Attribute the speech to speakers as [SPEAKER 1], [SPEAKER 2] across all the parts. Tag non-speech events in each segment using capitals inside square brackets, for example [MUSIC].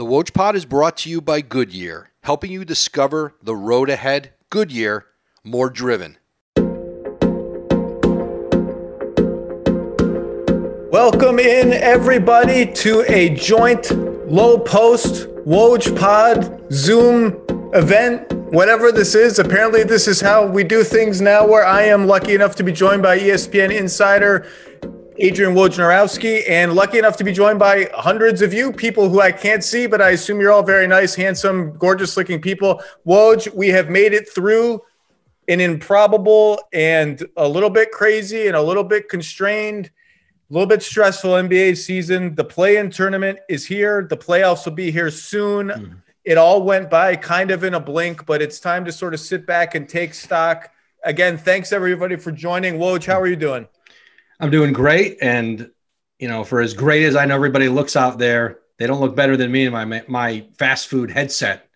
[SPEAKER 1] The Woj Pod is brought to you by Goodyear, helping you discover the road ahead. Goodyear, more driven.
[SPEAKER 2] Welcome in, everybody, to a joint Lowe Post Woj Pod Zoom event, whatever this is. Apparently, this is how we do things now, where I am lucky enough to be joined by ESPN insider Adrian Wojnarowski, and lucky enough to be joined by hundreds of you, people who I can't see, but I assume you're all very nice, handsome, gorgeous looking people. Woj, we have made it through an improbable and a little bit crazy and a little bit constrained a little bit stressful NBA season. The play in tournament is here. The playoffs will be here soon. Mm. It all went by kind of in a blink, but it's time to sort of sit back and take stock. Again, thanks everybody for joining. Woj, how are you doing?
[SPEAKER 3] I'm doing great. And, you know, for as great as I know everybody looks out there, they don't look better than me in my, my fast food headset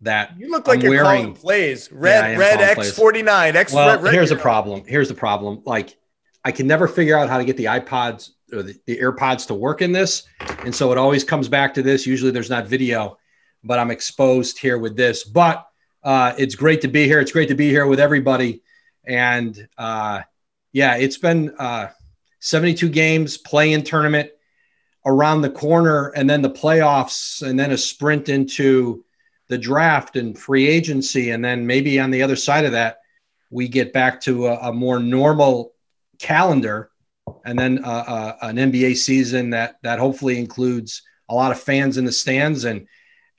[SPEAKER 3] that
[SPEAKER 2] you look like I'm you're wearing. calling plays. Red, yeah, red X49. X,
[SPEAKER 3] well, red, red, here's a problem. Here's the problem. Like, I can never figure out how to get the iPods or the, the AirPods to work in this. And so it always comes back to this. Usually there's not video, but I'm exposed here with this. But uh, it's great to be here. It's great to be here with everybody. And uh, yeah, it's been uh, 72 games, play in tournament around the corner, and then the playoffs, and then a sprint into the draft and free agency. And then maybe on the other side of that, we get back to a, a more normal calendar, and then uh, uh, an NBA season that that hopefully includes a lot of fans in the stands and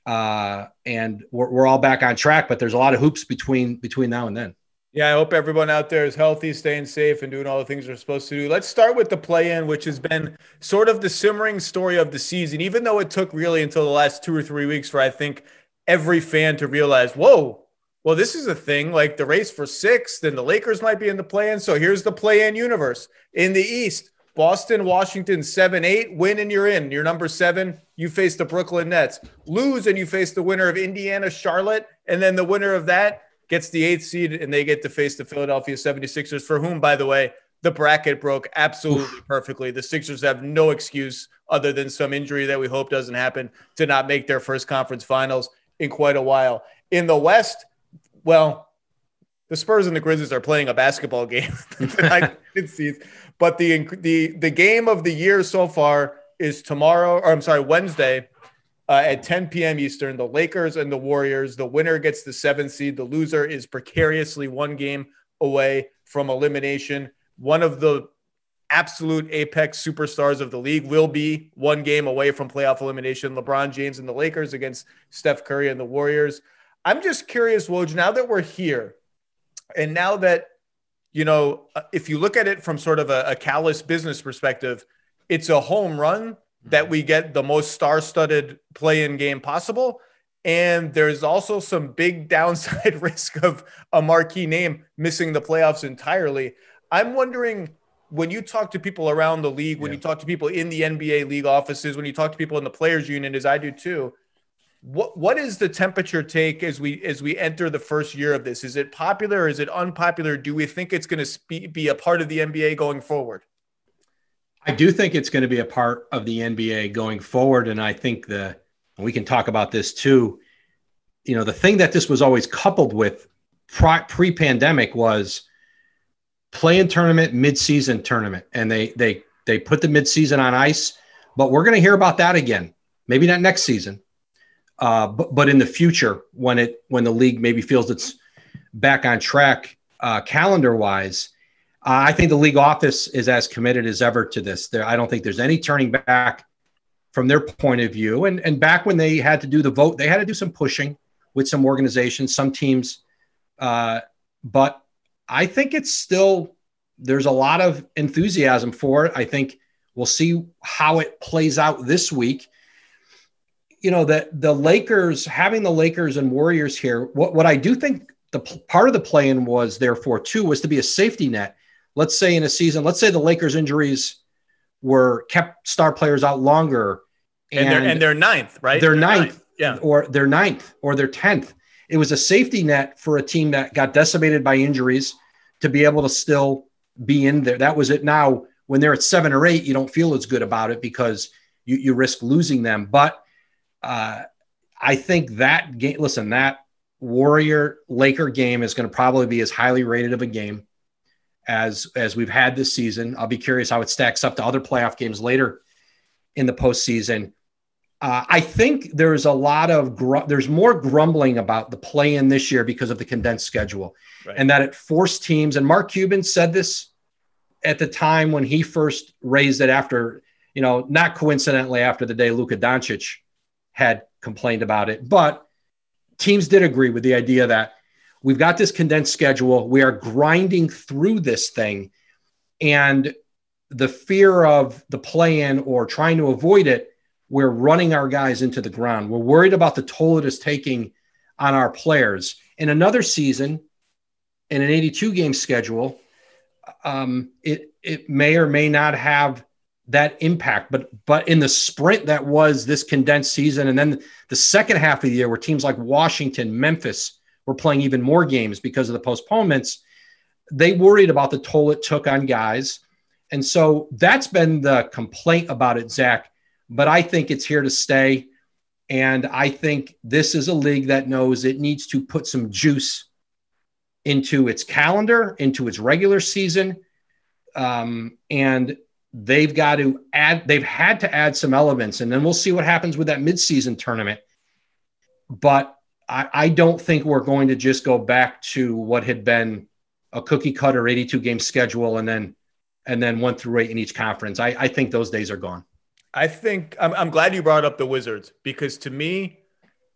[SPEAKER 3] uh, and we're, we're all back on track. But there's a lot of hoops between between now and then.
[SPEAKER 2] Yeah, I hope everyone out there is healthy, staying safe, and doing all the things they're supposed to do. Let's start with the play in, which has been sort of the simmering story of the season, even though it took really until the last two or three weeks for I think every fan to realize, whoa, well, this is a thing like the race for sixth, and the Lakers might be in the play in. So here's the play in universe. In the East, Boston, Washington, 7 8. Win and you're in. You're number seven. You face the Brooklyn Nets. Lose and you face the winner of Indiana, Charlotte. And then the winner of that gets the eighth seed and they get to face the Philadelphia 76ers, for whom, by the way, the bracket broke absolutely Oof. perfectly. The Sixers have no excuse other than some injury that we hope doesn't happen to not make their first conference finals in quite a while. In the West, well, the Spurs and the Grizzlies are playing a basketball [LAUGHS] game but the the the game of the year so far is tomorrow, or I'm sorry, Wednesday uh, at 10 p.m. Eastern. The Lakers and the Warriors. The winner gets the seventh seed. The loser is precariously one game away from elimination. One of the absolute apex superstars of the league will be one game away from playoff elimination. LeBron James and the Lakers against Steph Curry and the Warriors. I'm just curious, Woj, now that we're here, and now that, you know, uh, if you look at it from sort of a, a callous business perspective, it's a home run that we get the most star studded play in game possible. And there's also some big [LAUGHS] downside risk of a marquee name missing the playoffs entirely. I'm wondering when you talk to people around the league, when yeah. you talk to people in the NBA league offices, when you talk to people in the players union, as I do too, what what is the temperature take as we as we enter the first year of this? Is it popular? Is it unpopular? Do we think it's going to be a part of the NBA going forward?
[SPEAKER 3] I do think it's going to be a part of the NBA going forward, and I think the we can talk about this too. You know, the thing that this was always coupled with pre-pandemic was play-in tournament, mid-season tournament, and they they they put the mid-season on ice. But we're going to hear about that again. Maybe not next season, uh, but, but in the future, when it when the league maybe feels it's back on track uh, calendar wise, I think the league office is as committed as ever to this. There, I don't think there's any turning back from their point of view. And and back when they had to do the vote, they had to do some pushing with some organizations, some teams. Uh, but I think it's still there's a lot of enthusiasm for it. I think we'll see how it plays out this week you know that the Lakers having the Lakers and Warriors here. What what I do think the part of the plan was therefore too was to be a safety net. Let's say in a season, let's say the Lakers injuries were kept star players out longer,
[SPEAKER 2] and, and they're and they're ninth, right?
[SPEAKER 3] They're, they're ninth, ninth, yeah, or they're ninth, or they're tenth. It was a safety net for a team that got decimated by injuries to be able to still be in there. That was it. Now, when they're at seven or eight, you don't feel as good about it because you, you risk losing them. But uh, I think that game. Listen, that Warrior Laker game is going to probably be as highly rated of a game as as we've had this season. I'll be curious how it stacks up to other playoff games later in the postseason. Uh, I think there's a lot of gr- there's more grumbling about the play in this year because of the condensed schedule, right. and that it forced teams. And Mark Cuban said this at the time when he first raised it after you know not coincidentally after the day Luka Doncic had complained about it, but teams did agree with the idea that we've got this condensed schedule. We are grinding through this thing. And the fear of the play in or trying to avoid it, we're running our guys into the ground. We're worried about the toll it is taking on our players. In another season, in an 82 game schedule, um, it, it may or may not have that impact. But but in the sprint that was this condensed season, and then the second half of the year where teams like Washington, Memphis were playing even more games because of the postponements, they worried about the toll it took on guys. And so that's been the complaint about it, Zach. But I think it's here to stay. And I think this is a league that knows it needs to put some juice into its calendar, into its regular season. Um, and they've got to add, they've had to add some elements, and then we'll see what happens with that midseason tournament. But I, I don't think we're going to just go back to what had been a cookie cutter 82 game schedule and then and then one through eight in each conference. I, I think those days are gone.
[SPEAKER 2] I think I'm, I'm glad you brought up the Wizards because to me,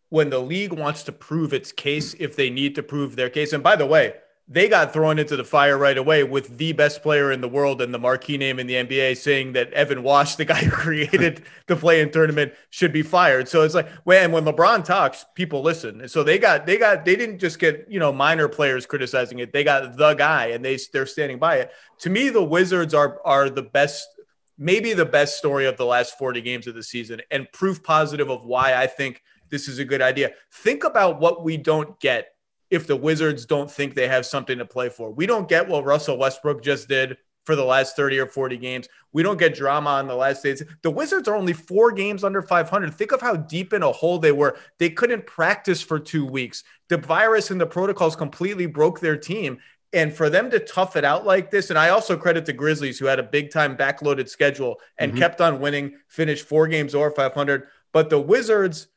[SPEAKER 2] when the league wants to prove its case, if they need to prove their case, and by the way, they got thrown into the fire right away with the best player in the world and the marquee name in the NBA saying that Evan Wasch, the guy who [LAUGHS] created the play-in tournament, should be fired. So it's like when when LeBron talks, people listen. And So they got they got they didn't just get you know minor players criticizing it. They got the guy and they they're standing by it. To me, the Wizards are are the best, maybe the best story of the last 40 games of the season and proof positive of why I think this is a good idea. Think about what we don't get if the Wizards don't think they have something to play for. We don't get what Russell Westbrook just did for the last 30 or 40 games. We don't get drama on the last days. The Wizards are only four games under 500. Think of how deep in a hole they were. They couldn't practice for two weeks. The virus and the protocols completely broke their team. And for them to tough it out like this, and I also credit the Grizzlies, who had a big time backloaded schedule and mm-hmm. kept on winning, finished four games over 500. But the Wizards,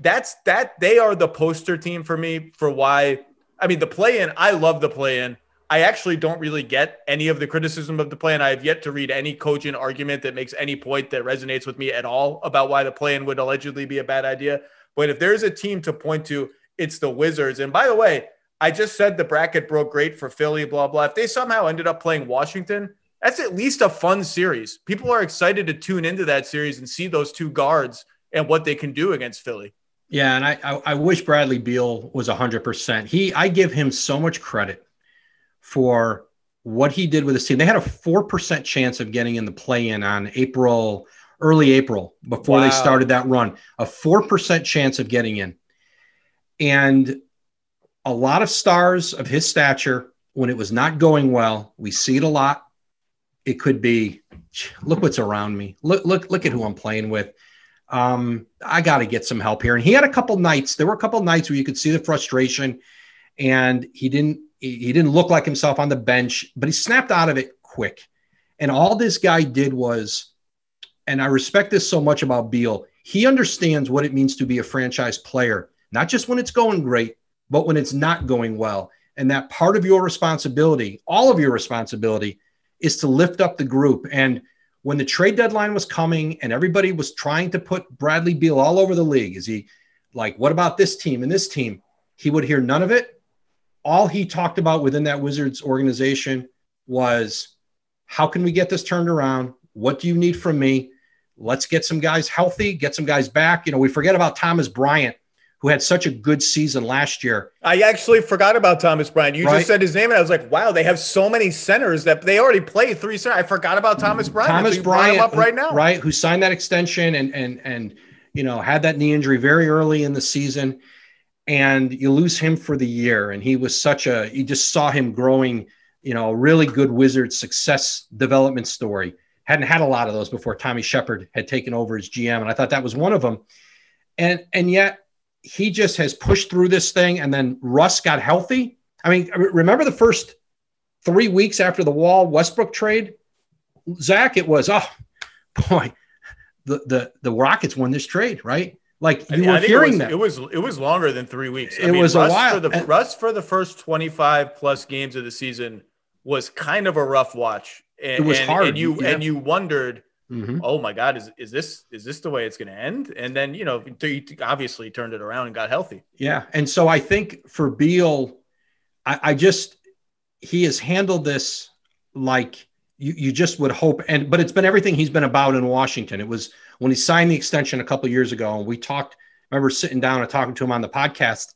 [SPEAKER 2] that's that they are the poster team for me for why I mean the play in I love the play in I actually don't really get any of the criticism of the play in I have yet to read any cogent argument that makes any point that resonates with me at all about why the play in would allegedly be a bad idea. But if there's a team to point to it's the Wizards. And by the way I just said the bracket broke great for Philly blah blah. If they somehow ended up playing Washington that's at least a fun series. People are excited to tune into that series and see those two guards and what they can do against Philly
[SPEAKER 3] yeah, and I, I, I wish Bradley Beal was hundred percent. He I give him so much credit for what he did with his team. They had a four percent chance of getting in the play-in on April, early April, before wow. they started that run. A four percent chance of getting in, and a lot of stars of his stature. When it was not going well, we see it a lot. It could be, look what's around me. Look, look, look at who I'm playing with um, I got to get some help here. And he had a couple nights. There were a couple nights where you could see the frustration, and he didn't he didn't look like himself on the bench, but he snapped out of it quick. And all this guy did was, and I respect this so much about Beal. He understands what it means to be a franchise player, not just when it's going great, but when it's not going well. And that part of your responsibility, all of your responsibility, is to lift up the group. And when the trade deadline was coming and everybody was trying to put Bradley Beal all over the league, is he like, what about this team and this team? He would hear none of it. All he talked about within that Wizards organization was how can we get this turned around? What do you need from me? Let's get some guys healthy, get some guys back. You know, we forget about Thomas Bryant who had such a good season last year.
[SPEAKER 2] I actually forgot about Thomas Bryant. You right? just said his name, and I was like, "Wow, they have so many centers that they already play three centers." I forgot about Thomas mm-hmm. Bryant.
[SPEAKER 3] Thomas Bryant, up right now, right? Who signed that extension and and and you know had that knee injury very early in the season, and you lose him for the year. And he was such a you just saw him growing. You know, a really good Wizard success development story. Hadn't had a lot of those before Tommy Sheppard had taken over as GM, and I thought that was one of them and and yet he just has pushed through this thing. And then Russ got healthy. I mean, remember the first three weeks after the Wall Westbrook trade, Zach? It was oh boy, the the the Rockets won this trade, right? Like you I, were hearing
[SPEAKER 2] it
[SPEAKER 3] was, that.
[SPEAKER 2] It was it was longer than three weeks.
[SPEAKER 3] I it mean, was Russ a while.
[SPEAKER 2] For the, and, Russ for the first twenty five plus games of the season was kind of a rough watch. And,
[SPEAKER 3] it was
[SPEAKER 2] and,
[SPEAKER 3] hard,
[SPEAKER 2] and you yeah. and you wondered, mm-hmm. oh my God, is is this is this the way it's going to end? And then you know, he obviously turned it around and got healthy.
[SPEAKER 3] Yeah, and so I think for Beal, I, I just he has handled this like you, you just would hope and but it's been everything he's been about in Washington. It was when he signed the extension a couple years ago and we talked I remember sitting down and talking to him on the podcast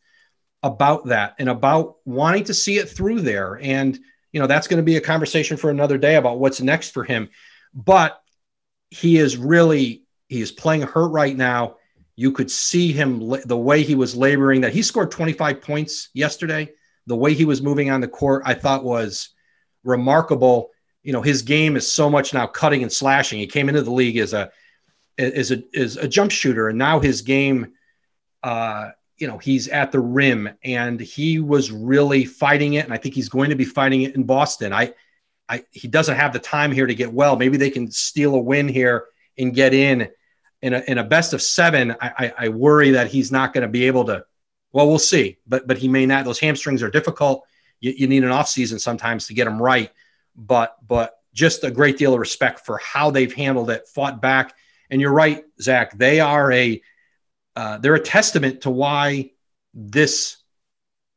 [SPEAKER 3] about that and about wanting to see it through there and you know that's going to be a conversation for another day about what's next for him but he is really he is playing hurt right now you could see him the way he was laboring that he scored 25 points yesterday the way he was moving on the court i thought was remarkable you know his game is so much now cutting and slashing. He came into the league as a as a as a jump shooter, and now his game, uh, you know, he's at the rim, and he was really fighting it, and I think he's going to be fighting it in Boston. I, I he doesn't have the time here to get well. Maybe they can steal a win here and get in in a, in a best of seven. I, I, worry that he's not going to be able to. Well, we'll see, but but he may not. Those hamstrings are difficult. You, you need an off season sometimes to get them right but but just a great deal of respect for how they've handled it, fought back. And you're right, Zach. They are a uh, they're a testament to why this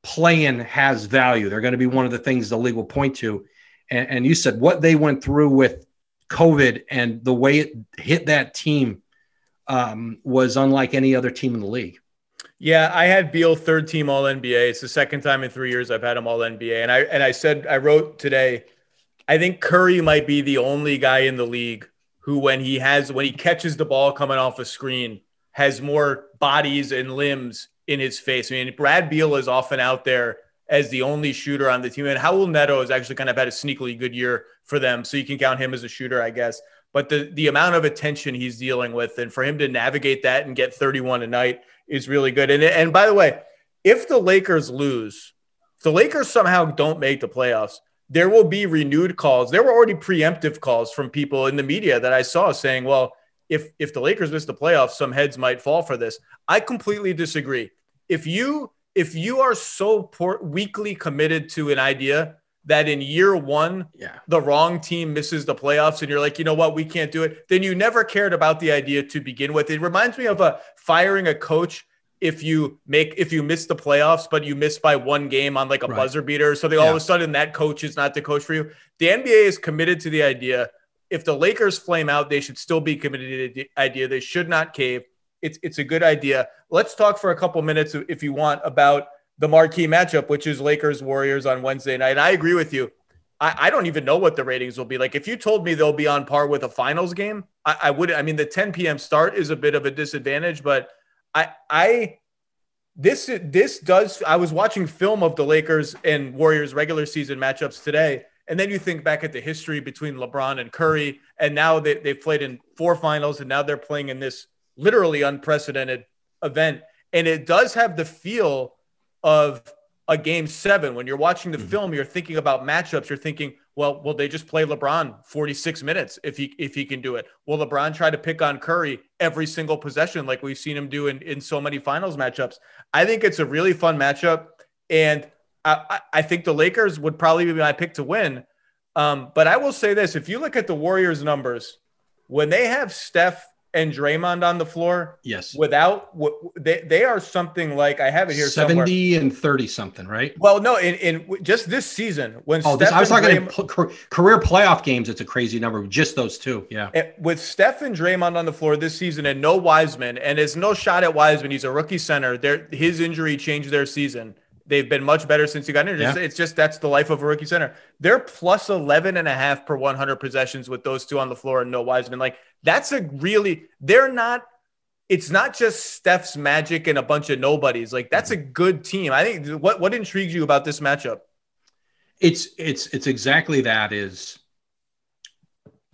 [SPEAKER 3] plan has value. They're going to be one of the things the league will point to. And, and you said what they went through with COVID and the way it hit that team um, was unlike any other team in the league.
[SPEAKER 2] Yeah, I had Beal third team All NBA. It's the second time in three years I've had him All NBA, and I and I said I wrote today I think Curry might be the only guy in the league who, when he has when he catches the ball coming off a screen, has more bodies and limbs in his face. I mean, Brad Beal is often out there as the only shooter on the team, and Raul Neto has actually kind of had a sneakily good year for them, so you can count him as a shooter, I guess. But the the amount of attention he's dealing with, and for him to navigate that and get 31 a night is really good. And and by the way, if the Lakers lose, if the Lakers somehow don't make the playoffs, there will be renewed calls. There were already preemptive calls from people in the media that I saw saying, well, if if the Lakers miss the playoffs, some heads might fall for this. I completely disagree. If you if you are so poor, weakly committed to an idea that in year one,
[SPEAKER 3] yeah.
[SPEAKER 2] the wrong team misses the playoffs and you're like, you know what, we can't do it, then you never cared about the idea to begin with. It reminds me of a firing a coach if you make if you miss the playoffs, but you miss by one game on like a right. buzzer beater or something, yeah. all of a sudden that coach is not the coach for you. The NBA is committed to the idea. If the Lakers flame out, they should still be committed to the idea. They should not cave. It's it's a good idea. Let's talk for a couple minutes, if you want, about the marquee matchup, which is Lakers Warriors on Wednesday night. And I agree with you. I, I, don't even know what the ratings will be. Like if you told me they'll be on par with a finals game, I, I would. I mean, the 10 p.m. start is a bit of a disadvantage, but I I this this does I was watching film of the Lakers and Warriors regular season matchups today. And then you think back at the history between LeBron and Curry, and now they, they've played in four finals, and now they're playing in this literally unprecedented event. And it does have the feel of a game seven. When you're watching the mm-hmm. film, you're thinking about matchups. You're thinking, well, will they just play LeBron 46 minutes if he if he can do it? Will LeBron try to pick on Curry every single possession like we've seen him do in, in so many finals matchups? I think it's a really fun matchup. And I, I think the Lakers would probably be my pick to win. Um, but I will say this if you look at the Warriors numbers, when they have Steph and Draymond on the floor.
[SPEAKER 3] Yes.
[SPEAKER 2] Without they they are something like I have it here
[SPEAKER 3] 70
[SPEAKER 2] somewhere.
[SPEAKER 3] and 30 something, right?
[SPEAKER 2] Well, no, in, in just this season when
[SPEAKER 3] oh, this, I was talking Draymond, career playoff games, it's a crazy number. Just those two. Yeah.
[SPEAKER 2] With Steph and Draymond on the floor this season and no Wiseman, and it's no shot at Wiseman. He's a rookie center. There his injury changed their season. They've been much better since he got injured. Yeah. It's just that's the life of a rookie center. They're plus 11 and a half per 100 possessions with those two on the floor and no Wiseman. Like that's a really, they're not, it's not just Steph's magic and a bunch of nobodies. Like that's a good team. I think what, what intrigues you about this matchup?
[SPEAKER 3] It's, it's, it's exactly that is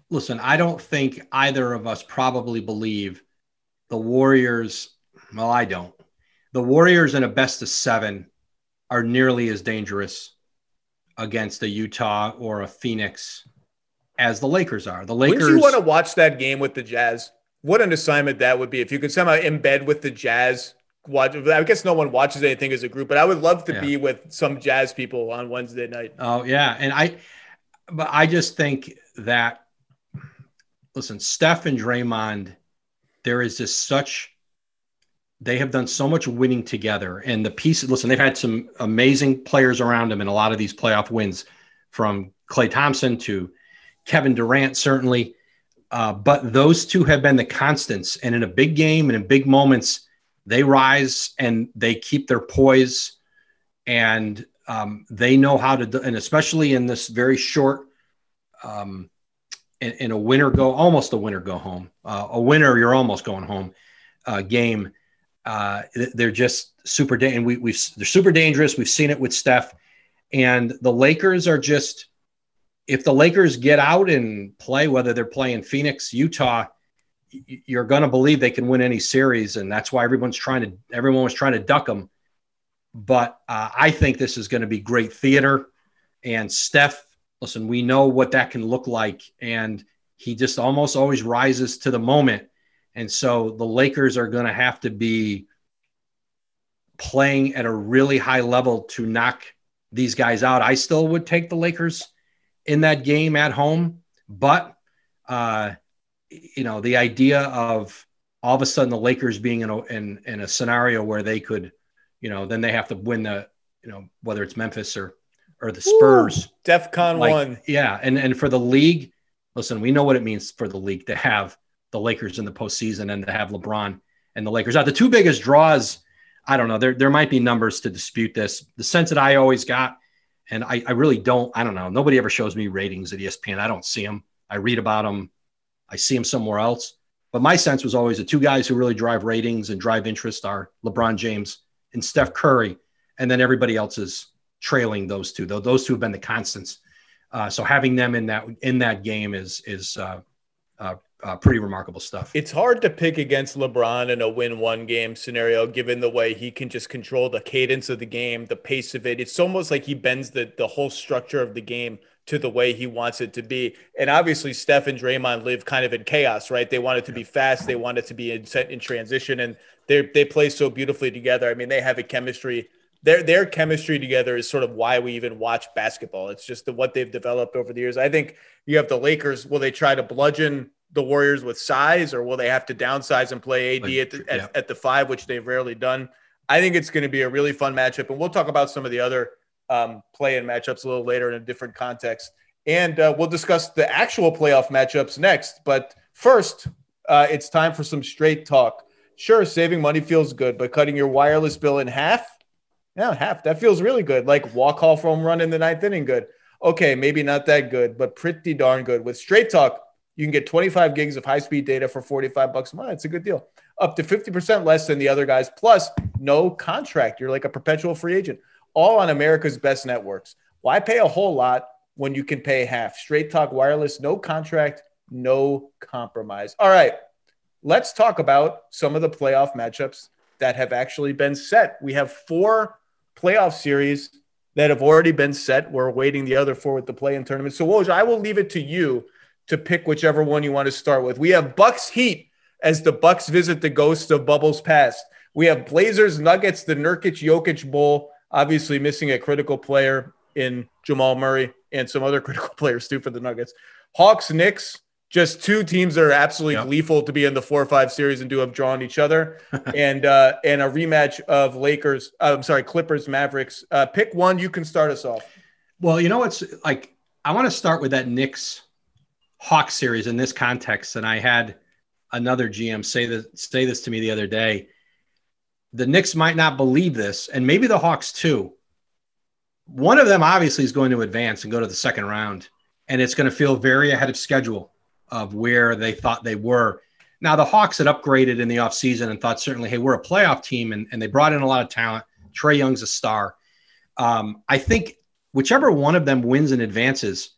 [SPEAKER 3] listen, I don't think either of us probably believe the Warriors Well, I don't. The Warriors in a best of seven are nearly as dangerous against a Utah or a Phoenix as the Lakers are. The Lakers.
[SPEAKER 2] Would you want to watch that game with the Jazz? What an assignment that would be if you could somehow embed with the Jazz. Watch. I guess no one watches anything as a group, but I would love to yeah. be with some Jazz people on Wednesday night.
[SPEAKER 3] Oh yeah, and I, but I just think that listen, Steph and Draymond, there is just such they have done so much winning together. And the piece, listen, they've had some amazing players around them in a lot of these playoff wins, from Klay Thompson to Kevin Durant, certainly. Uh, but those two have been the constants. And in a big game and in big moments, they rise and they keep their poise and um, they know how to, do, and especially in this very short, um, in, in, a winner go, almost a winner go home, uh, a winner, you're almost going home uh, game uh, they're just super, da- and we, we they're super dangerous. We've seen it with Steph, and the Lakers are just. If the Lakers get out and play, whether they're playing Phoenix, Utah, you're going to believe they can win any series, and that's why everyone's trying to. Everyone was trying to duck them, but uh, I think this is going to be great theater. And Steph, listen, we know what that can look like, and he just almost always rises to the moment and so the Lakers are going to have to be playing at a really high level to knock these guys out. I still would take the Lakers in that game at home, but uh, you know the idea of all of a sudden the Lakers being in a in, in a scenario where they could, you know, then they have to win the, you know, whether it's Memphis or or the Spurs.
[SPEAKER 2] DefCon like, one.
[SPEAKER 3] Yeah, and and for the league, listen, we know what it means for the league to have the Lakers in the postseason and to have LeBron and the Lakers out. The two biggest draws, I don't know. There, there might be numbers to dispute this. The sense that I always got, and I, I really don't, I don't know. Nobody ever shows me ratings at ESPN. I don't see them. I read about them. I see them somewhere else. But my sense was always the two guys who really drive ratings and drive interest are LeBron James and Steph Curry. And then everybody else is trailing those two. Though those two have been the constants. Uh, so having them in that in that game is is uh, uh, uh, pretty remarkable stuff.
[SPEAKER 2] It's hard to pick against LeBron in a win one game scenario, given the way he can just control the cadence of the game, the pace of it. It's almost like he bends the, the whole structure of the game to the way he wants it to be. And obviously, Steph and Draymond live kind of in chaos, right? They want it to be fast, they want it to be in, in transition, and they they play so beautifully together. I mean, they have a chemistry. Their their chemistry together is sort of why we even watch basketball. It's just the, what they've developed over the years. I think you have the Lakers. Will they try to bludgeon the Warriors with size, or will they have to downsize and play AD at the, at, at the five, which they've rarely done? I think it's going to be a really fun matchup, and we'll talk about some of the other um, play-in matchups a little later in a different context, and uh, we'll discuss the actual playoff matchups next. But first, uh, it's time for some straight talk. Sure, saving money feels good, but cutting your wireless bill in half, yeah, half that feels really good. Like walk off home run in the ninth inning, good. Okay, maybe not that good, but pretty darn good. With Straight Talk, you can get 25 gigs of high speed data for 45 bucks a month. It's a good deal. Up to 50% less than the other guys, plus no contract. You're like a perpetual free agent, all on America's best networks. Why pay a whole lot when you can pay half? Straight Talk Wireless, no contract, no compromise. All right, let's talk about some of the playoff matchups that have actually been set. We have four playoff series that have already been set. We're waiting the other four with the play in tournament. So, Woj, I will leave it to you to pick whichever one you want to start with. We have Bucks Heat as the Bucks visit the ghost of Bubbles past. We have Blazers Nuggets, the Nurkic Jokic Bowl, obviously missing a critical player in Jamal Murray and some other [LAUGHS] critical players too for the Nuggets. Hawks Knicks, just two teams that are absolutely yep. gleeful to be in the four or five series and do have drawn each other, [LAUGHS] and uh, and a rematch of Lakers. Uh, I'm sorry, Clippers Mavericks. Uh, pick one. You can start us off.
[SPEAKER 3] Well, you know what's like. I want to start with that Knicks Hawk series in this context. And I had another GM say this say this to me the other day. The Knicks might not believe this, and maybe the Hawks too. One of them obviously is going to advance and go to the second round, and it's going to feel very ahead of schedule of where they thought they were. Now, the Hawks had upgraded in the offseason and thought certainly, hey, we're a playoff team, and, and they brought in a lot of talent. Trae Young's a star. Um, I think whichever one of them wins and advances,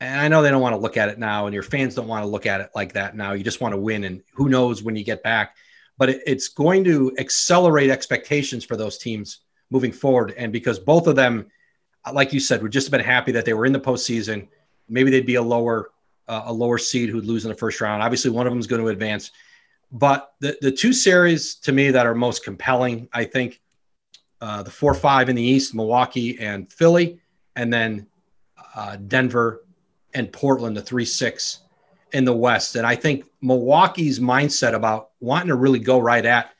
[SPEAKER 3] and I know they don't want to look at it now, and your fans don't want to look at it like that now. You just want to win, and who knows when you get back. but it, it's going to accelerate expectations for those teams moving forward. And because both of them, like you said, would just have been happy that they were in the postseason. Maybe they'd be a lower uh, a lower seed who'd lose in the first round. Obviously, one of them is going to advance. But the, the two series to me that are most compelling, I think, uh, the four five in the East, Milwaukee and Philly, and then uh, Denver and Portland, the three six in the West. And I think Milwaukee's mindset about wanting to really go right at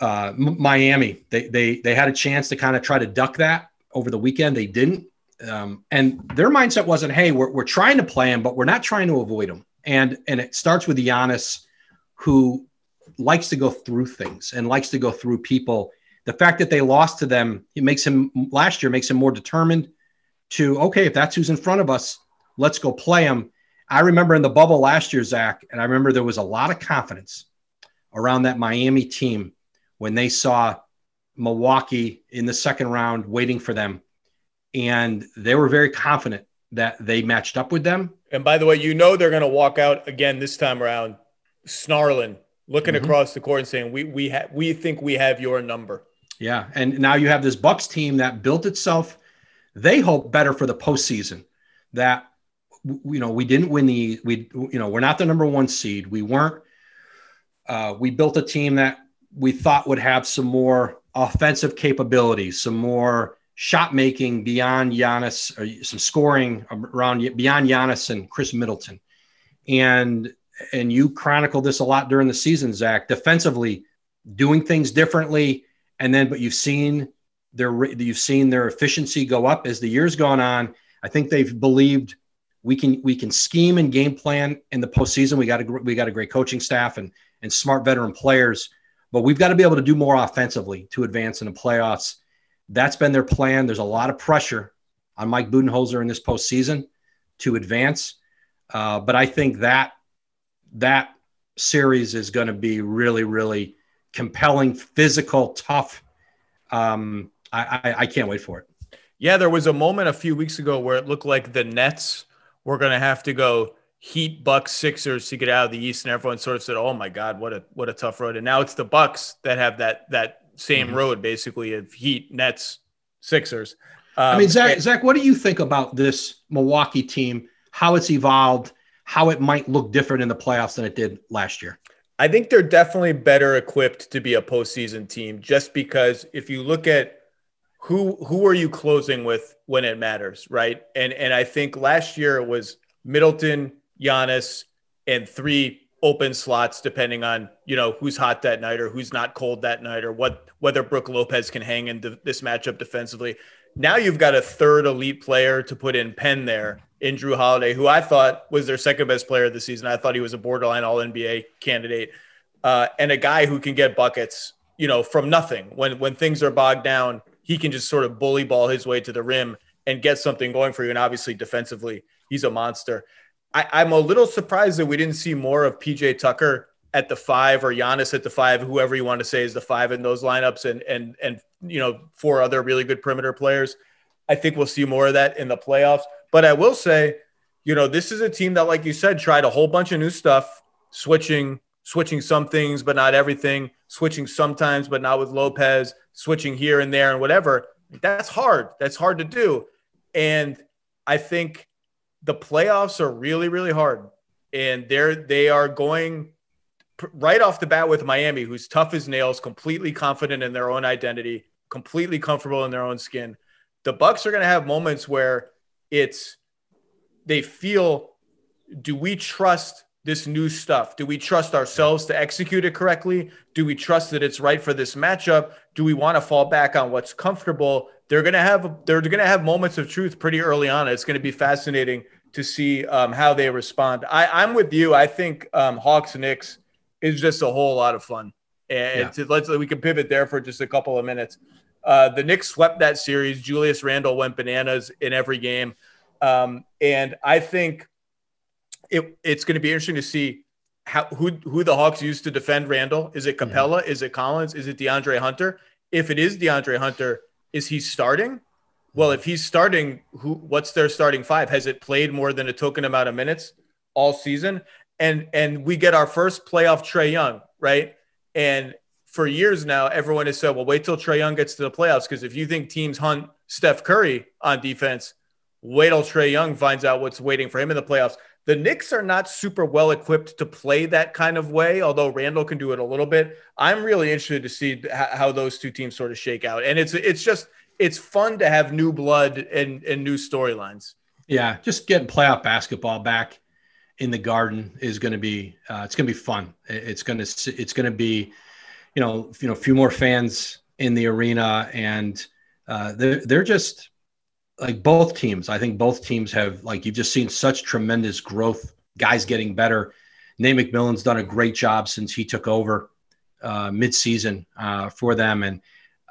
[SPEAKER 3] uh, Miami, they, they, they had a chance to kind of try to duck that over the weekend. They didn't. Um, and their mindset wasn't, hey, we're, we're trying to play them, but we're not trying to avoid them. And, and it starts with Giannis, who likes to go through things and likes to go through people. The fact that they lost to them, it makes him last year makes him more determined to, okay, if that's who's in front of us, let's go play them. I remember in the bubble last year, Zach, and I remember there was a lot of confidence around that Miami team when they saw Milwaukee in the second round waiting for them. And they were very confident that they matched up with them.
[SPEAKER 2] And by the way, you know they're going to walk out again this time around, snarling, looking mm-hmm. across the court and saying, "We we have we think we have your number."
[SPEAKER 3] Yeah, and now you have this Bucks team that built itself. They hope better for the postseason. That you know we didn't win the we you know we're not the number one seed. We weren't. Uh, we built a team that we thought would have some more offensive capabilities, some more shot making beyond Giannis, or some scoring around beyond Giannis and Khris Middleton. And and you chronicled this a lot during the season, Zach. Defensively, doing things differently, and then but you've seen their you've seen their efficiency go up as the years gone on. I think they've believed we can we can scheme and game plan in the postseason. We got a we got a great coaching staff and and smart veteran players but we've got to be able to do more offensively to advance in the playoffs. That's been their plan. There's a lot of pressure on Mike Budenholzer in this postseason to advance. Uh, but I think that that series is going to be really, really compelling, physical, tough. Um, I, I, I can't wait for it.
[SPEAKER 2] Yeah, there was a moment a few weeks ago where it looked like the Nets were going to have to go Heat, Bucks, Sixers to get out of the East, and everyone sort of said, "Oh my God, what a what a tough road." And now it's the Bucks that have that that same mm-hmm. road, basically of Heat, Nets, Sixers.
[SPEAKER 3] Um, I mean, Zach, and- Zach, what do you think about this Milwaukee team? How it's evolved, how it might look different in the playoffs than it did last year?
[SPEAKER 2] I think they're definitely better equipped to be a postseason team, just because if you look at who who are you closing with when it matters, right? And and I think last year it was Middleton, Giannis, and three open slots depending on you know who's hot that night or who's not cold that night or what whether Brook Lopez can hang in the, this matchup defensively. Now you've got a third elite player to put in pen there in Jrue Holiday, who I thought was their second best player of the season. I thought he was a borderline All NBA candidate, uh, and a guy who can get buckets, you know, from nothing. When when things are bogged down, he can just sort of bully ball his way to the rim and get something going for you. And obviously, defensively, he's a monster. I, am a little surprised that we didn't see more of PJ Tucker at the five or Giannis at the five, whoever you want to say is the five in those lineups, and and and you know four other really good perimeter players. I think we'll see more of that in the playoffs. But I will say, you know, this is a team that, like you said, tried a whole bunch of new stuff, switching, switching some things, but not everything, switching sometimes, but not with Lopez, switching here and there and whatever. That's hard. That's hard to do. And I think the playoffs are really, really hard. And they're they are going right off the bat with Miami, who's tough as nails, completely confident in their own identity, completely comfortable in their own skin. The Bucks are going to have moments where it's they feel do we trust this new stuff? Do we trust ourselves to execute it correctly? Do we trust that it's right for this matchup? Do we want to fall back on what's comfortable? They're going to have they're going to have moments of truth pretty early on. It's going to be fascinating to see um, how they respond. I, am with you. I think um, Hawks Knicks is just a whole lot of fun. And yeah. let's we can pivot there for just a couple of minutes. Uh, the Knicks swept that series. Julius Randle went bananas in every game, um, and I think it, it's going to be interesting to see how who who the Hawks used to defend Randle. Is it Capela? Mm-hmm. Is it Collins? Is it DeAndre Hunter? If it is DeAndre Hunter, is he starting? Well, if he's starting, who what's their starting five? Has it played more than a token amount of minutes all season? And and we get our first playoff Trae Young. right? And for years now, everyone has said, well, wait till Trae Young gets to the playoffs. Because if you think teams hunt Steph Curry on defense, wait till Trae Young finds out what's waiting for him in the playoffs. The Knicks are not super well equipped to play that kind of way, although Randle can do it a little bit. I'm really interested to see how those two teams sort of shake out. And it's it's just it's fun to have new blood and, and new storylines.
[SPEAKER 3] Yeah, just getting playoff basketball back in the Garden is going to be uh, it's going to be fun. It's going to it's going to be you know you know a few more fans in the arena and uh, they're they're just like both teams. I think both teams have like you've just seen such tremendous growth. Guys getting better. Nate McMillan's done a great job since he took over uh, midseason uh, for them, and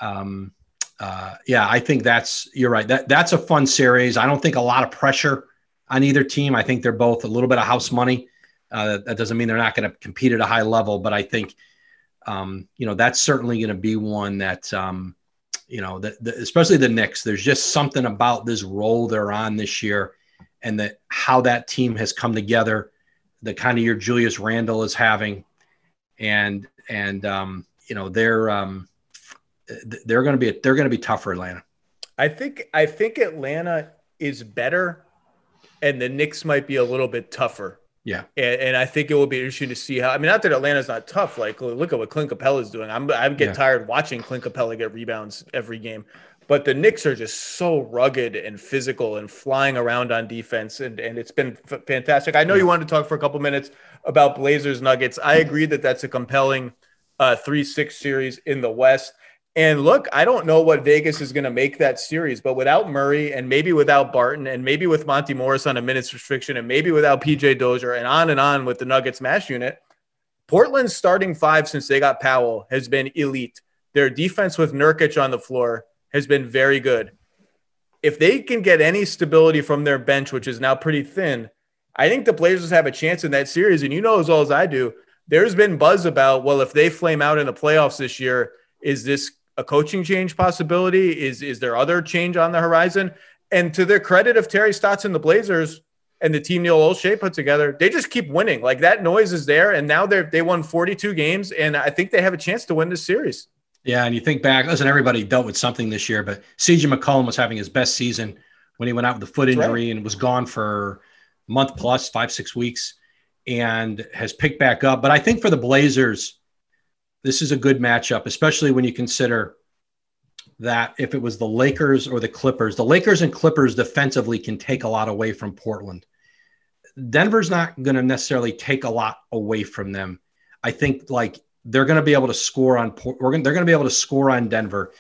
[SPEAKER 3] um, uh, yeah, I think that's you're right. That that's a fun series. I don't think a lot of pressure on either team. I think they're both a little bit of house money. Uh, that doesn't mean they're not going to compete at a high level, but I think um, you know that's certainly going to be one that um, you know, the, the, especially the Knicks. There's just something about this role they're on this year, and that how that team has come together. The kind of year Julius Randle is having, and and um, you know they're um, they're going to be they're going to be tough for Atlanta.
[SPEAKER 2] I think I think Atlanta is better, and the Knicks might be a little bit tougher.
[SPEAKER 3] Yeah,
[SPEAKER 2] and, and, I think it will be interesting to see how. I mean, not that Atlanta's not tough. Like, look at what Clint Capela is doing. I'm I get yeah. tired watching Clint Capela get rebounds every game. But the Knicks are just so rugged and physical and flying around on defense, and and it's been f- fantastic. I know yeah. you wanted to talk for a couple minutes about Blazers Nuggets. I agree that that's a compelling uh, three six series in the West. And look, I don't know what Vegas is going to make that series, but without Murray and maybe without Barton and maybe with Monte Morris on a minutes restriction and maybe without PJ Dozier and on and on with the Nuggets mash unit, Portland's starting five since they got Powell has been elite. Their defense with Nurkic on the floor has been very good. If they can get any stability from their bench, which is now pretty thin, I think the Blazers have a chance in that series. And you know as well as I do, there's been buzz about, well, if they flame out in the playoffs this year, is this a coaching change possibility? Is is there other change on the horizon? And to their credit of Terry Stotts and the Blazers and the team Neil Olshey put together, they just keep winning. Like that noise is there, and now they're they won 42 games, and I think they have a chance to win this series.
[SPEAKER 3] Yeah, and you think back, listen, everybody dealt with something this year, but CJ McCollum was having his best season when he went out with the foot injury right. and was gone for a month plus, five, six weeks, and has picked back up. But I think for the Blazers, this is a good matchup, especially when you consider that if it was the Lakers or the Clippers, the Lakers and Clippers defensively can take a lot away from Portland. Denver's not going to necessarily take a lot away from them. I think like they're going to be able to score on. Going. They're going to be able to score on Denver.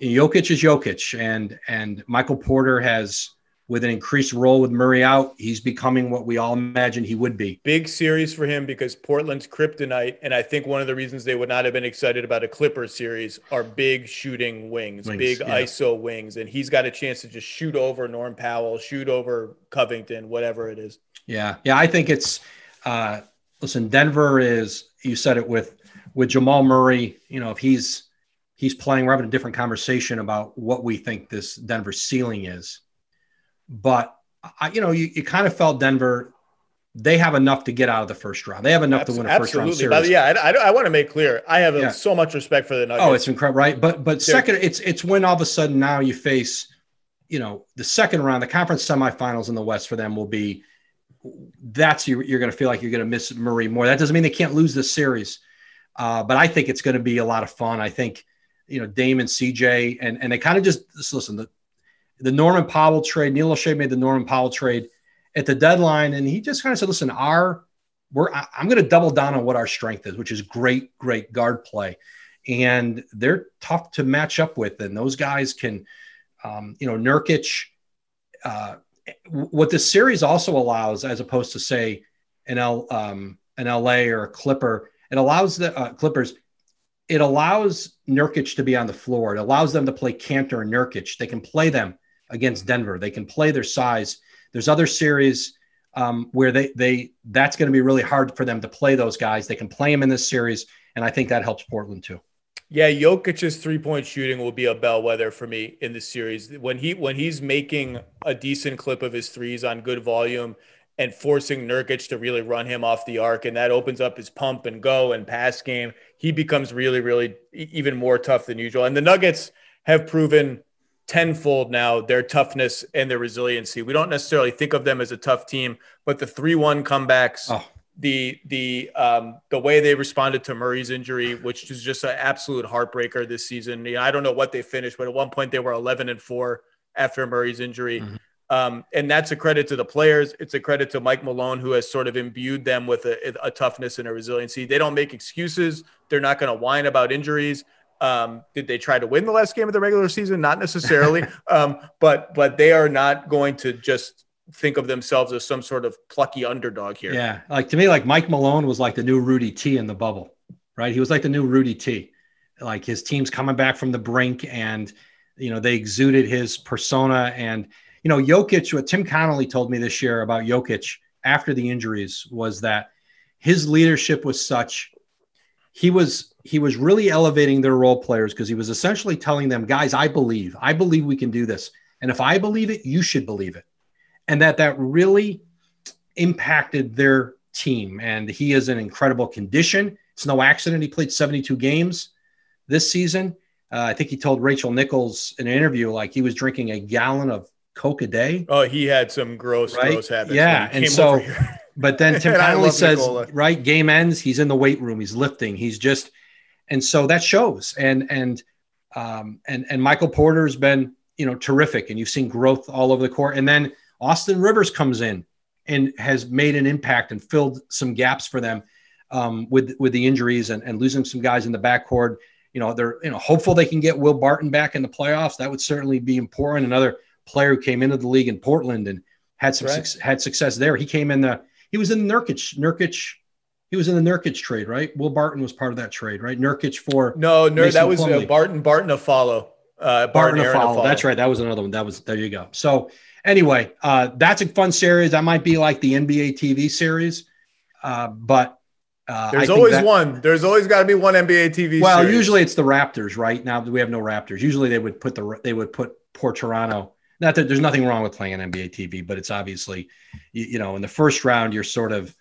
[SPEAKER 3] Jokic is Jokic, and and Michael Porter has with an increased role with Murray out, he's becoming what we all imagined he would be.
[SPEAKER 2] Big series for him because Portland's kryptonite, and I think one of the reasons they would not have been excited about a Clippers series are big shooting wings, wings big yeah. ISO wings, and he's got a chance to just shoot over Norm Powell, shoot over Covington, whatever it is.
[SPEAKER 3] Yeah, yeah, I think it's. Uh, listen, Denver is. You said it with with Jamal Murray. You know, if he's he's playing, we're having a different conversation about what we think this Denver ceiling is but I, you know, you, you kind of felt Denver. They have enough to get out of the first round. They have enough Absolutely. to win a first round series.
[SPEAKER 2] yeah, I, I, I, want to make clear. I have yeah. so much respect for the Nuggets.
[SPEAKER 3] Oh, it's incredible, right? But but They're, second, it's it's when all of a sudden now you face, you know, the second round, the conference semifinals in the West for them will be. That's you, you're going to feel like you're going to miss Murray more. That doesn't mean they can't lose this series, uh, but I think it's going to be a lot of fun. I think you know Dame and CJ, and and they kind of just listen. The the Norman Powell trade. Neil Olshey made the Norman Powell trade at the deadline, and he just kind of said, "Listen, our we're I'm going to double down on what our strength is, which is great, great guard play, and they're tough to match up with, and those guys can, um, you know, Nurkic." Uh, what this series also allows, as opposed to say an L, um, an LA or a Clipper, it allows the uh, Clippers. It allows Nurkic to be on the floor. It allows them to play Kanter and Nurkic. They can play them against Denver. They can play their size. There's other series um, where they they that's going to be really hard for them to play those guys. They can play them in this series, and I think that helps Portland too.
[SPEAKER 2] Yeah, Jokic's three point shooting will be a bellwether for me in this series. When he when he's making a decent clip of his threes on good volume, and forcing Nurkic to really run him off the arc. And that opens up his pump and go and pass game. He becomes really, really even more tough than usual. And the Nuggets have proven tenfold now their toughness and their resiliency. We don't necessarily think of them as a tough team, but the 3 1 comebacks. Oh the the um, the way they responded to Murray's injury, which is just an absolute heartbreaker this season. You know, I don't know what they finished, but at one point they were 11 and four after Murray's injury. Mm-hmm. Um, and that's a credit to the players. It's a credit to Mike Malone, who has sort of imbued them with a, a toughness and a resiliency. They don't make excuses. They're not going to whine about injuries. Um, did they try to win the last game of the regular season? Not necessarily, [LAUGHS] um, but but they are not going to just think of themselves as some sort of plucky underdog here.
[SPEAKER 3] Yeah, like to me, like Mike Malone was like the new Rudy T in the bubble, right? He was like the new Rudy T. Like his team's coming back from the brink, and you know they exuded his persona. And you know, Jokic, what Tim Connolly told me this year about Jokic after the injuries was that his leadership was such. He was he was really elevating their role players because he was essentially telling them, guys, I believe, I believe we can do this, and if I believe it, you should believe it and that that really impacted their team. And he is in incredible condition. It's no accident he played 72 games this season. Uh, I think he told Rachel Nichols in an interview like he was drinking a gallon of Coke a day.
[SPEAKER 2] Oh, he had some gross, right? gross habits.
[SPEAKER 3] Yeah, and so, but then Tim [LAUGHS] Connolly says, Nikola. right, game ends, he's in the weight room, he's lifting, he's just, and so that shows. And and um, and and Michael Porter's been you know terrific, and you've seen growth all over the court. And then Austin Rivers comes in and has made an impact and filled some gaps for them um, with with the injuries and, and losing some guys in the backcourt. You know, they're you know hopeful they can get Will Barton back in the playoffs. That would certainly be important. Another player who came into the league in Portland and had some right. su- had success there. He came in the he was in Nurkic Nurkic. He was in the Nurkic trade, right? Will Barton was part of that trade, right? Nurkic for
[SPEAKER 2] no, no, that was uh, Barton. Barton Afflalo.
[SPEAKER 3] Uh, Barton, Barton Afflalo. That's right. That was another one. That was there. You go. So anyway, uh, that's a fun series. That might be like the NBA TV series, uh, but
[SPEAKER 2] uh, there's always that, one. There's always got to be one NBA TV.
[SPEAKER 3] Well,
[SPEAKER 2] series.
[SPEAKER 3] usually it's the Raptors. Right now we have no Raptors. Usually they would put the they would put Port Toronto. Not that there's nothing wrong with playing on NBA TV, but it's obviously, you, you know, in the first round you're sort of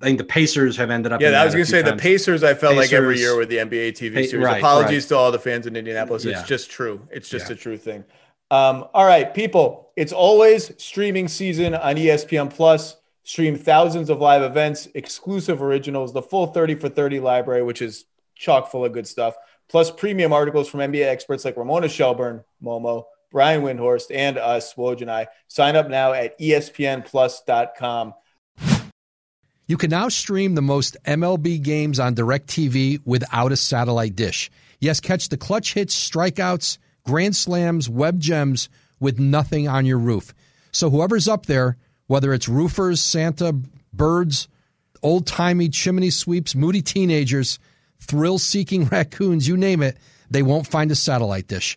[SPEAKER 3] I think the Pacers have ended up.
[SPEAKER 2] Yeah, I was going to say times. the Pacers. I felt Pacers, like every year with the NBA TV series. right, Apologies right. to all the fans in Indianapolis. It's yeah. just true. It's just yeah. a true thing. Um, all right, people, it's always streaming season on ESPN Plus. Stream thousands of live events, exclusive originals, the full 30 for 30 library, which is chock full of good stuff, plus premium articles from NBA experts like Ramona Shelburne, Momo, Brian Windhorst, and us, Woj and I. Sign up now at espnplus.com.
[SPEAKER 1] You can now stream the most MLB games on DirecTV without a satellite dish. Yes, catch the clutch hits, strikeouts, grand slams, web gems with nothing on your roof. So whoever's up there, whether it's roofers, Santa, birds, old timey chimney sweeps, moody teenagers, thrill seeking [LAUGHS] raccoons, you name it, they won't find a satellite dish.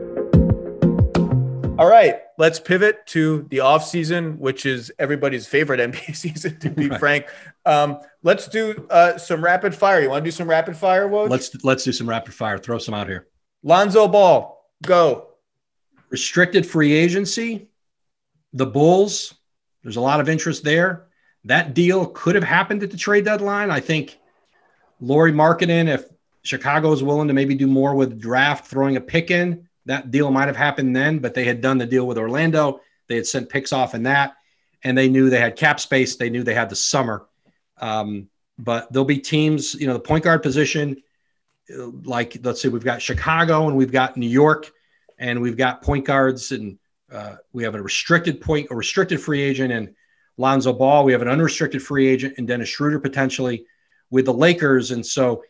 [SPEAKER 2] All right, let's pivot to the off season, which is everybody's favorite [LAUGHS] NBA season, to be right. frank. Um, let's do uh, some rapid fire. You want to do some rapid fire, Woj?
[SPEAKER 3] Let's let's do some rapid fire. Throw some out here.
[SPEAKER 2] Lonzo Ball, go.
[SPEAKER 3] Restricted free agency the Bulls, there's a lot of interest there. That deal could have happened at the trade deadline. I think Lauri Markkanen, if Chicago is willing to maybe do more with draft, throwing a pick in, that deal might have happened then, but they had done the deal with Orlando. They had sent picks off in that, and they knew they had cap space. They knew they had the summer. Um, but there'll be teams, you know, the point guard position, like let's say we've got Chicago and we've got New York, and we've got point guards and uh, we have a restricted point, a restricted free agent, and Lonzo Ball. We have an unrestricted free agent, and Dennis Schroeder potentially with the Lakers. And so,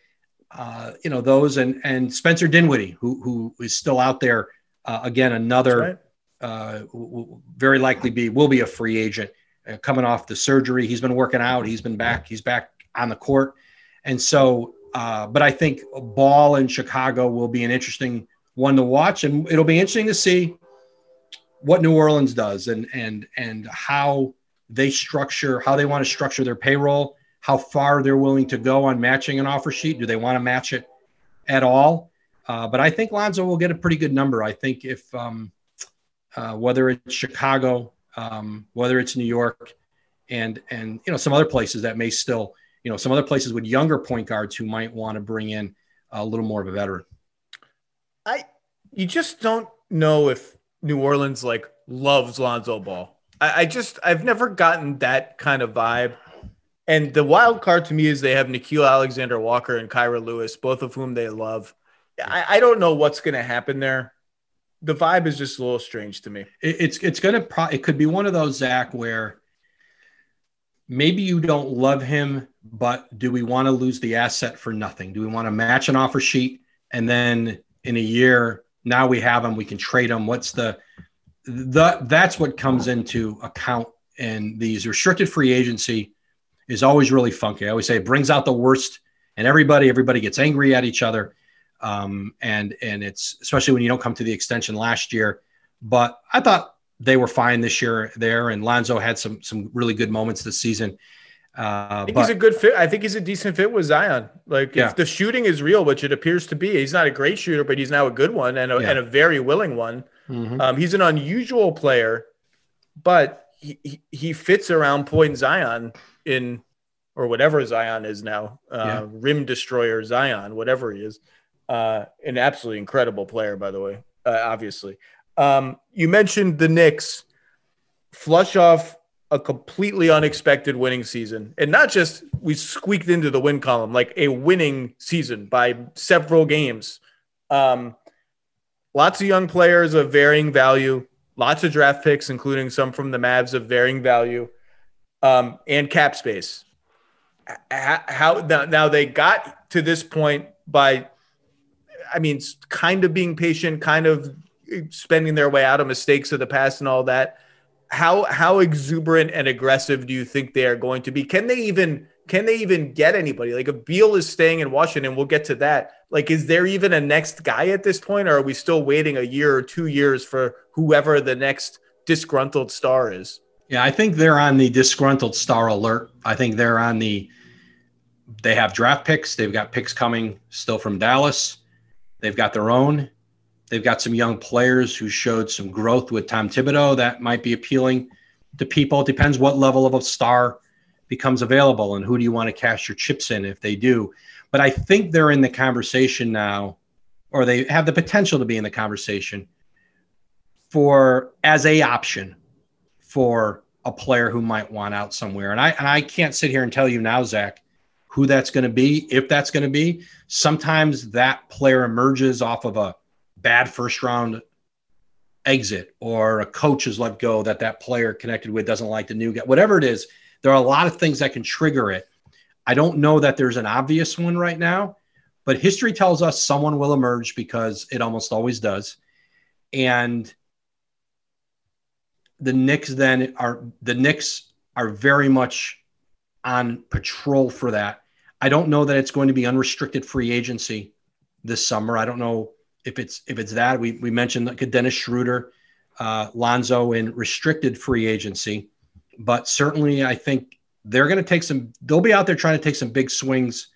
[SPEAKER 3] uh, you know, those and and Spencer Dinwiddie, who who is still out there. Uh, again, another right. Uh, very likely be will be a free agent uh, coming off the surgery. He's been working out. He's been back. He's back on the court, and so Uh, but I think Ball in Chicago will be an interesting one to watch, and it'll be interesting to see what New Orleans does and and and how they structure how they want to structure their payroll, how far they're willing to go on matching an offer sheet. Do they want to match it at all? Uh, but I think Lonzo will get a pretty good number. I think if um, uh, whether it's Chicago, um, whether it's New York, and and you know some other places that may still you know some other places with younger point guards who might want to bring in a little more of a veteran.
[SPEAKER 2] I you just don't know if New Orleans like loves Lonzo Ball. I, I just I've never gotten that kind of vibe. And the wild card to me is they have Nickeil Alexander Walker and Kira Lewis, both of whom they love. I, I don't know what's going to happen there. The vibe is just a little strange to me.
[SPEAKER 3] It, it's it's going to pro- it could be one of those Zach where maybe you don't love him, but do we want to lose the asset for nothing? Do we want to match an offer sheet and then in a year now we have him, we can trade him? What's the the that's what comes into account in these restricted free agency is always really funky. I always say it brings out the worst and everybody everybody gets angry at each other. Um, and and it's especially when you don't come to the extension last year. But I thought they were fine this year there, and Lonzo had some some really good moments this season.
[SPEAKER 2] Uh, I think but, he's a good fit. I think he's a decent fit with Zion. Like yeah. if the shooting is real, which it appears to be, he's not a great shooter, but he's now a good one and a, yeah. and a very willing one. Mm-hmm. Um, he's an unusual player, but he, he fits around point Zion in or whatever Zion is now, uh, yeah. rim destroyer Zion, whatever he is. Uh, an absolutely incredible player, by the way, uh, obviously. Um, you mentioned the Knicks flush off a completely unexpected winning season. And not just we squeaked into the win column, like a winning season by several games. Um, lots of young players of varying value, lots of draft picks, including some from the Mavs of varying value, um, and cap space. How, now, now they got to this point by, I mean, kind of being patient, kind of spending their way out of mistakes of the past and all that. How how exuberant and aggressive do you think they are going to be? Can they even can they even get anybody? Like if Beal is staying in Washington, we'll get to that. Like, is there even a next guy at this point, or are we still waiting a year or two years for whoever the next disgruntled star is?
[SPEAKER 3] Yeah, I think they're on the disgruntled star alert. I think they're on the they have draft picks. They've got picks coming still from Dallas. They've got their own. They've got some young players who showed some growth with Tom Thibodeau that might be appealing to people. It depends what level of a star becomes available and who do you want to cash your chips in if they do. But I think they're in the conversation now, or they have the potential to be in the conversation for as a option for a player who might want out somewhere. And I and I can't sit here and tell you now, Zach, who that's going to be, if that's going to be. Sometimes that player emerges off of a bad first round exit or a coach is let go that that player connected with doesn't like the new guy, whatever it is. There are a lot of things that can trigger it. I don't know that there's an obvious one right now, but history tells us someone will emerge because it almost always does. And the Knicks then are the Knicks are very much on patrol for that. I don't know that it's going to be unrestricted free agency this summer. I don't know if it's if it's that. We we mentioned like a Dennis Schroeder, uh, Lonzo in restricted free agency but certainly I think they're going to take some. They'll be out there trying to take some big swings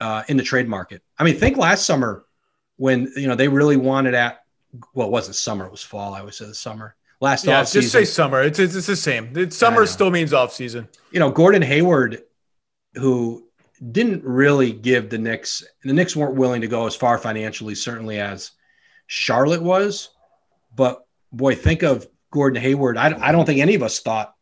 [SPEAKER 3] uh, in the trade market. I mean, think last summer when you know they really wanted at. Well, it wasn't summer; it was fall. I would say the summer. Last yeah,
[SPEAKER 2] off just say summer. It's, it's, it's the same. It's, summer still means off season.
[SPEAKER 3] You know, Gordon Hayward, who didn't really give the Knicks. The Knicks weren't willing to go as far financially, certainly as Charlotte was. But boy, think of Gordon Hayward. I, I don't think any of us thought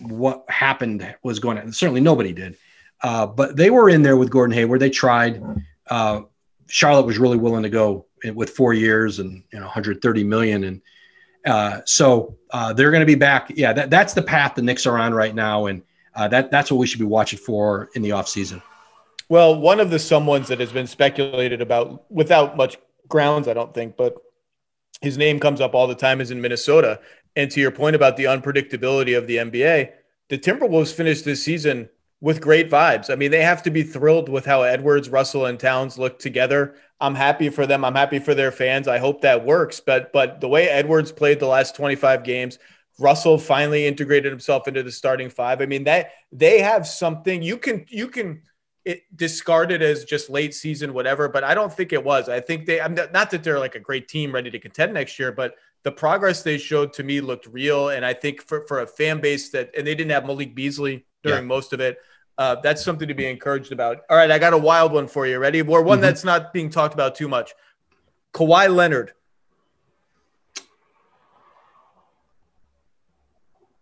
[SPEAKER 3] what happened was going to certainly nobody did uh, but they were in there with gordon hayward they tried uh, charlotte was really willing to go with four years and you know 130 million and uh, so uh, they're going to be back yeah that, that's the path the Knicks are on right now and uh, that that's what we should be watching for in the offseason
[SPEAKER 2] well one of the someones that has been speculated about without much grounds i don't think but his name comes up all the time is in minnesota and to your point about the unpredictability of the NBA, the Timberwolves finished this season with great vibes. I mean, they have to be thrilled with how Edwards, Russell, and Towns look together. I'm happy for them. I'm happy for their fans. I hope that works. But but the way Edwards played the last 25 games, Russell finally integrated himself into the starting five. I mean, that they have something you can you can it discard it as just late season, whatever. But I don't think it was. I think they I'm not, not that they're like a great team ready to contend next year, but the progress they showed to me looked real. And I think for, for a fan base that and they didn't have Malik Beasley during yeah. most of it. Uh, that's something to be encouraged about. All right, I got a wild one for you. Ready? Or one mm-hmm. that's not being talked about too much. Kawhi Leonard.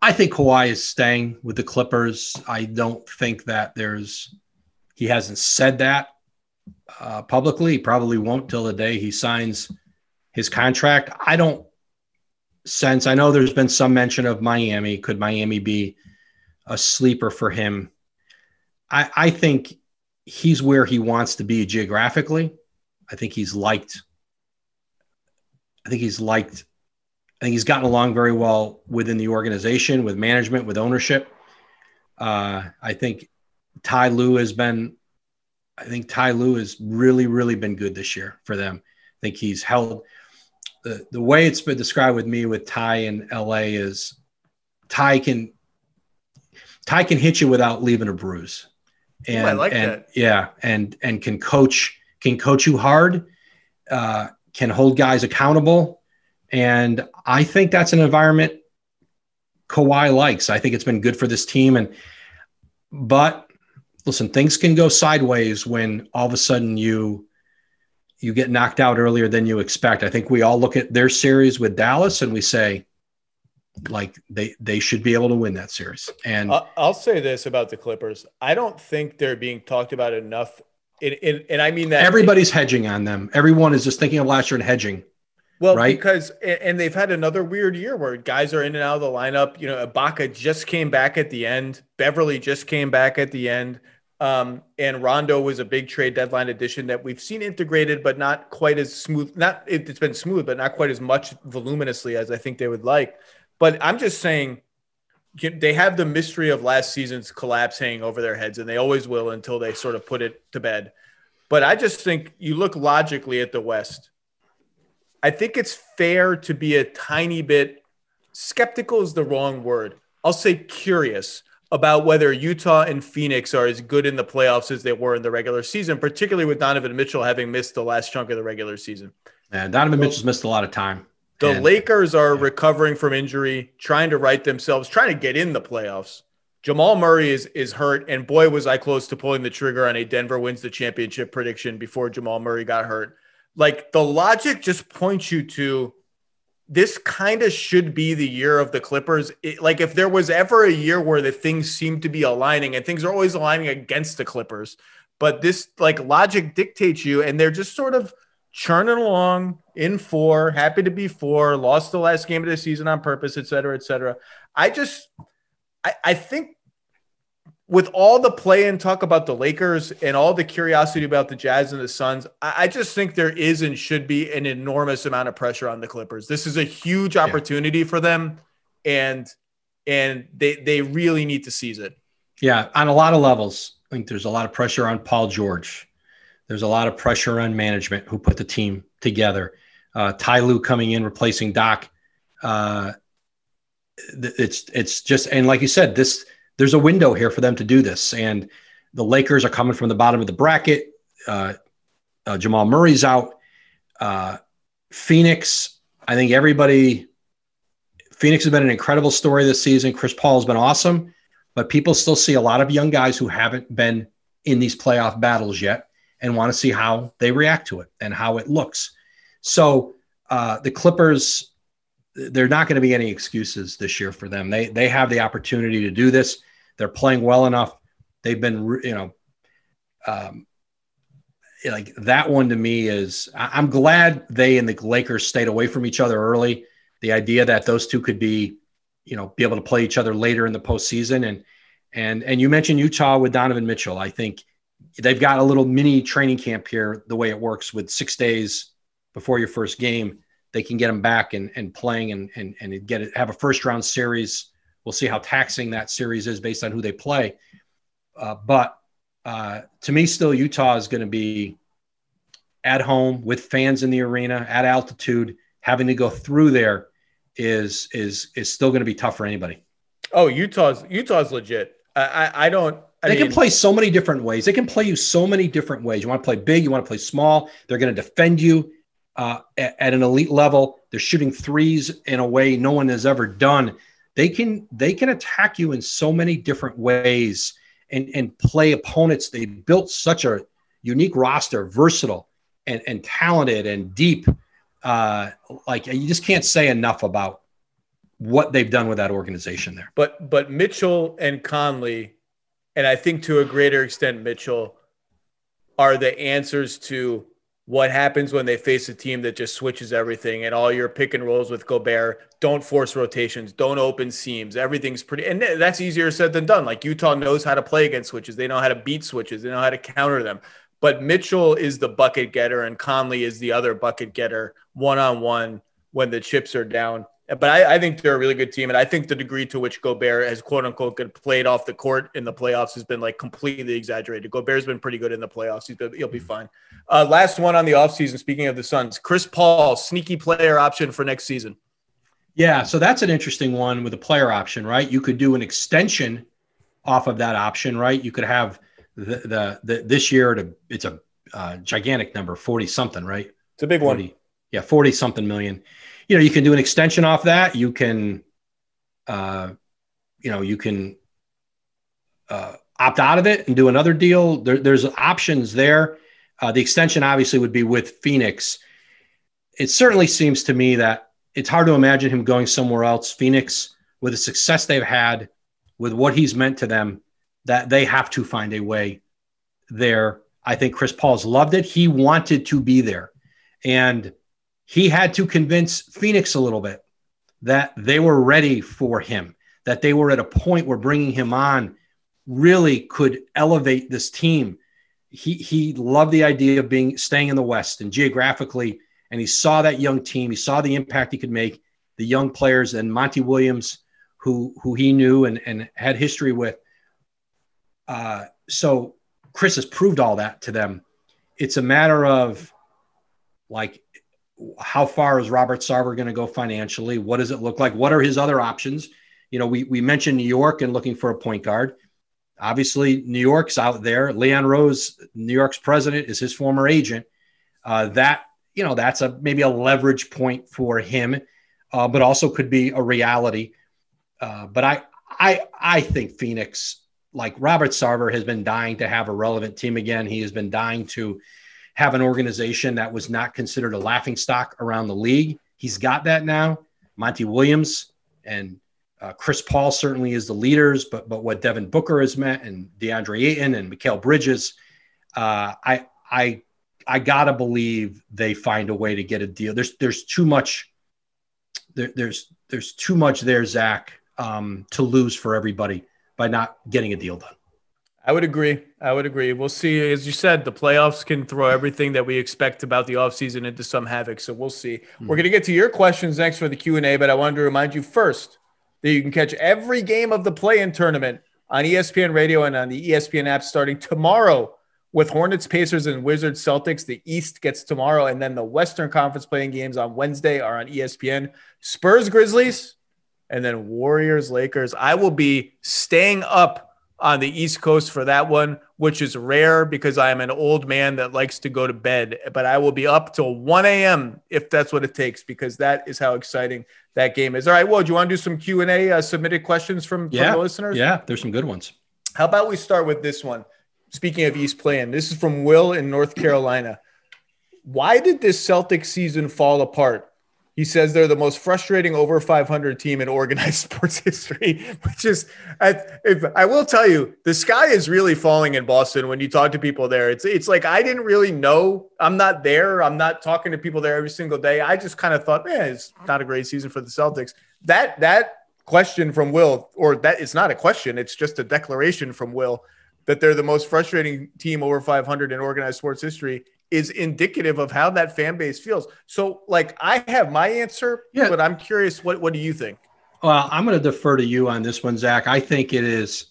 [SPEAKER 3] I think Kawhi is staying with the Clippers. I don't think that there's, he hasn't said that uh, publicly. He probably won't till the day he signs his contract. I don't sense, I know there's been some mention of Miami. Could Miami be a sleeper for him? I, I think he's where he wants to be geographically. I think he's liked. I think he's liked. I think he's gotten along very well within the organization, with management, with ownership. Uh, I think Ty Lue has been. I think Ty Lue has really, really been good this year for them. I think he's held the the way it's been described with me with Ty in LA is Ty can Ty can hit you without leaving a bruise and Ooh, I like and, that. Yeah, and and can coach can coach you hard, uh, can hold guys accountable, and I think that's an environment Kawhi likes. I think it's been good for this team, and but listen, things can go sideways when all of a sudden you you get knocked out earlier than you expect. I think we all look at their series with Dallas and we say, like they they should be able to win that series. And
[SPEAKER 2] I'll say this about the Clippers: I don't think they're being talked about enough. In, in, and I mean that
[SPEAKER 3] everybody's hedging on them. Everyone is just thinking of last year and hedging.
[SPEAKER 2] Well, right? because and they've had another weird year where guys are in and out of the lineup. You know, Ibaka just came back at the end. Beverley just came back at the end. Um, and Rondo was a big trade deadline addition that we've seen integrated, but not quite as smooth. Not it, it's been smooth, but not quite as much voluminously as I think they would like. But I'm just saying they have the mystery of last season's collapse hanging over their heads, and they always will until they sort of put it to bed. But I just think you look logically at the West. I think it's fair to be a tiny bit skeptical, is the wrong word. I'll say curious about whether Utah and Phoenix are as good in the playoffs as they were in the regular season, particularly with Donovan Mitchell having missed the last chunk of the regular season.
[SPEAKER 3] Yeah, Donovan Mitchell's missed a lot of time.
[SPEAKER 2] The and, Lakers are yeah. recovering from injury, trying to right themselves, trying to get in the playoffs. Jamal Murray is is hurt, and boy, was I close to pulling the trigger on a Denver wins the championship prediction before Jamal Murray got hurt. Like the logic just points you to this kind of should be the year of the Clippers. It, like if there was ever a year where the things seem to be aligning, and things are always aligning against the Clippers, but this like logic dictates you, and they're just sort of churning along in four, happy to be four, lost the last game of the season on purpose, et cetera, et cetera. I just, I, I think with all the play and talk about the Lakers and all the curiosity about the Jazz and the Suns, I, I just think there is and should be an enormous amount of pressure on the Clippers. This is a huge opportunity yeah. for them, and and they they really need to seize it.
[SPEAKER 3] Yeah, on a lot of levels. I think there's a lot of pressure on Paul George. There's a lot of pressure on management who put the team together. Uh, Ty Lue coming in, replacing Doc. Uh, it's it's just and like you said, this there's a window here for them to do this. And the Lakers are coming from the bottom of the bracket. Uh, uh, Jamal Murray's out. Uh, Phoenix, I think everybody. Phoenix has been an incredible story this season. Chris Paul has been awesome, but people still see a lot of young guys who haven't been in these playoff battles yet and want to see how they react to it and how it looks. So uh, the Clippers, they're not going to be any excuses this year for them. They they have the opportunity to do this. They're playing well enough. They've been, you know, um, like that one to me is. I'm glad they and the Lakers stayed away from each other early. The idea that those two could be, you know, be able to play each other later in the postseason and and and you mentioned Utah with Donovan Mitchell. I think they've got a little mini training camp here, the way it works with six days before your first game. They can get them back and, and playing and, and, and get it, have a first round series. We'll see how taxing that series is based on who they play. Uh, but uh, to me, still Utah is going to be at home with fans in the arena at altitude. Having to go through there is is is still going to be tough for anybody.
[SPEAKER 2] Oh, Utah's Utah's legit. I I, I don't. I
[SPEAKER 3] they
[SPEAKER 2] mean,
[SPEAKER 3] can play so many different ways. They can play you so many different ways. You want to play big, you want to play small. They're going to defend you uh, at, an elite level. They're shooting threes in a way no one has ever done. They can they can attack you in so many different ways and and play opponents. They built such a unique roster, versatile and and talented and deep. Uh, like you just can't say enough about what they've done with that organization there.
[SPEAKER 2] But but Mitchell and Conley and I think to a greater extent, Mitchell, are the answers to what happens when they face a team that just switches everything and all your pick and rolls with Gobert. Don't force rotations, don't open seams. Everything's pretty, and that's easier said than done. Like Utah knows how to play against switches, they know how to beat switches, they know how to counter them. But Mitchell is the bucket getter, and Conley is the other bucket getter one on one when the chips are down. But I, I, think they're a really good team, and I think the degree to which Gobert has "quote unquote" played off the court in the playoffs has been like completely exaggerated. Gobert's been pretty good in the playoffs; He's been, he'll be fine. Uh, last one on the offseason. Speaking of the Suns, Chris Paul, sneaky player option for next season.
[SPEAKER 3] Yeah, so that's an interesting one with a player option, right? You could do an extension off of that option, right? You could have the the, the this year to it's a uh, gigantic number, forty something, right?
[SPEAKER 2] It's a big
[SPEAKER 3] 40,
[SPEAKER 2] one.
[SPEAKER 3] Yeah, forty something million you know, you can do an extension off that. You can, uh, you know, you can uh, opt out of it and do another deal. There, there's options there. Uh, the extension obviously would be with Phoenix. It certainly seems to me that it's hard to imagine him going somewhere else. Phoenix, with the success they've had, with what he's meant to them, that they have to find a way there. I think Chris Paul's loved it. He wanted to be there. And he had to convince Phoenix a little bit that they were ready for him, that they were at a point where bringing him on really could elevate this team. He he loved the idea of being staying in the West and geographically, and he saw that young team. He saw the impact he could make, the young players, and Monty Williams, who who he knew and and had history with. Uh, so Chris has proved all that to them. It's a matter of like how far is Robert Sarver going to go financially? What does it look like? What are his other options? You know, we, we mentioned New York and looking for a point guard. Obviously, New York's out there. Leon Rose, New York's president, is his former agent. Uh, that you know, that's a maybe a leverage point for him, uh, but also could be a reality. Uh, but I I I think Phoenix, like Robert Sarver, has been dying to have a relevant team again. He has been dying to have an organization that was not considered a laughing stock around the league. He's got that now. Monty Williams and uh, Chris Paul certainly is the leaders, but but what Devin Booker has met and DeAndre Ayton and Mikal Bridges, uh, I I I gotta believe they find a way to get a deal. There's there's too much there, there's there's too much there, Zach, um, to lose for everybody by not getting a deal done.
[SPEAKER 2] I would agree. I would agree. We'll see. As you said, the playoffs can throw everything that we expect about the offseason into some havoc. So we'll see. Mm-hmm. We're going to get to your questions next for the Q&A, but I wanted to remind you first that you can catch every game of the play-in tournament on ESPN Radio and on the ESPN app starting tomorrow with Hornets, Pacers, and Wizards, Celtics. The East gets tomorrow, and then the Western Conference playing games on Wednesday are on ESPN. Spurs, Grizzlies, and then Warriors, Lakers. I will be staying up on the East Coast for that one, which is rare because I am an old man that likes to go to bed. But I will be up till 1 a.m. if that's what it takes, because that is how exciting that game is. All right, well, do you want to do some Q and A uh, submitted questions from,
[SPEAKER 3] yeah.
[SPEAKER 2] from the listeners?
[SPEAKER 3] Yeah, there's some good ones.
[SPEAKER 2] How about we start with this one? Speaking of East playing, this is from Will in North Carolina. Why did this Celtic season fall apart? He says they're the most frustrating over 500 team in organized [LAUGHS] sports history, which is, I, if, I will tell you, the sky is really falling in Boston when you talk to people there. It's it's like I didn't really know. I'm not there. I'm not talking to people there every single day. I just kind of thought, man, it's not a great season for the Celtics. That that question from Will, or that it's not a question, it's just a declaration from Will that they're the most frustrating team over 500 in organized sports history is indicative of how that fan base feels. So, like, I have my answer, yeah. but I'm curious, what what do you think?
[SPEAKER 3] Well, I'm going to defer to you on this one, Zach. I think it is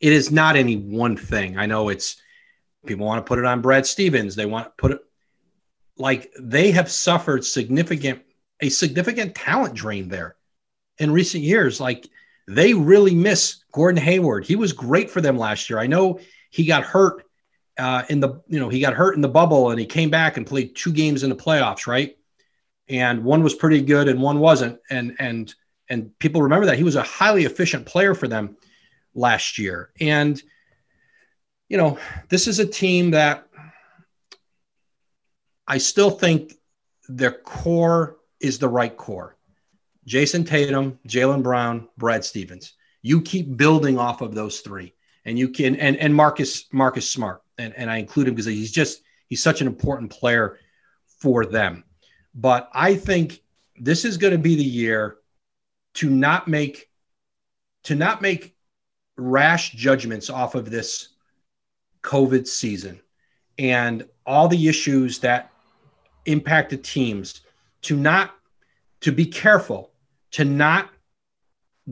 [SPEAKER 3] it is not any one thing. I know it's people want to put it on Brad Stevens. They want to put it like they have suffered significant a significant talent drain there in recent years. Like they really miss Gordon Hayward. He was great for them last year. I know he got hurt uh, in the you know he got hurt in the bubble and he came back and played two games in the playoffs, right? And one was pretty good and one wasn't. And and and people remember that he was a highly efficient player for them last year. And you know this is a team that I still think their core is the right core. Jayson Tatum, Jaylen Brown, Brad Stevens. You keep building off of those three, and you can and and Marcus Marcus Smart, and, and I include him because he's just he's such an important player for them. But I think this is going to be the year to not make to not make rash judgments off of this COVID season and all the issues that impacted teams to not to be careful to not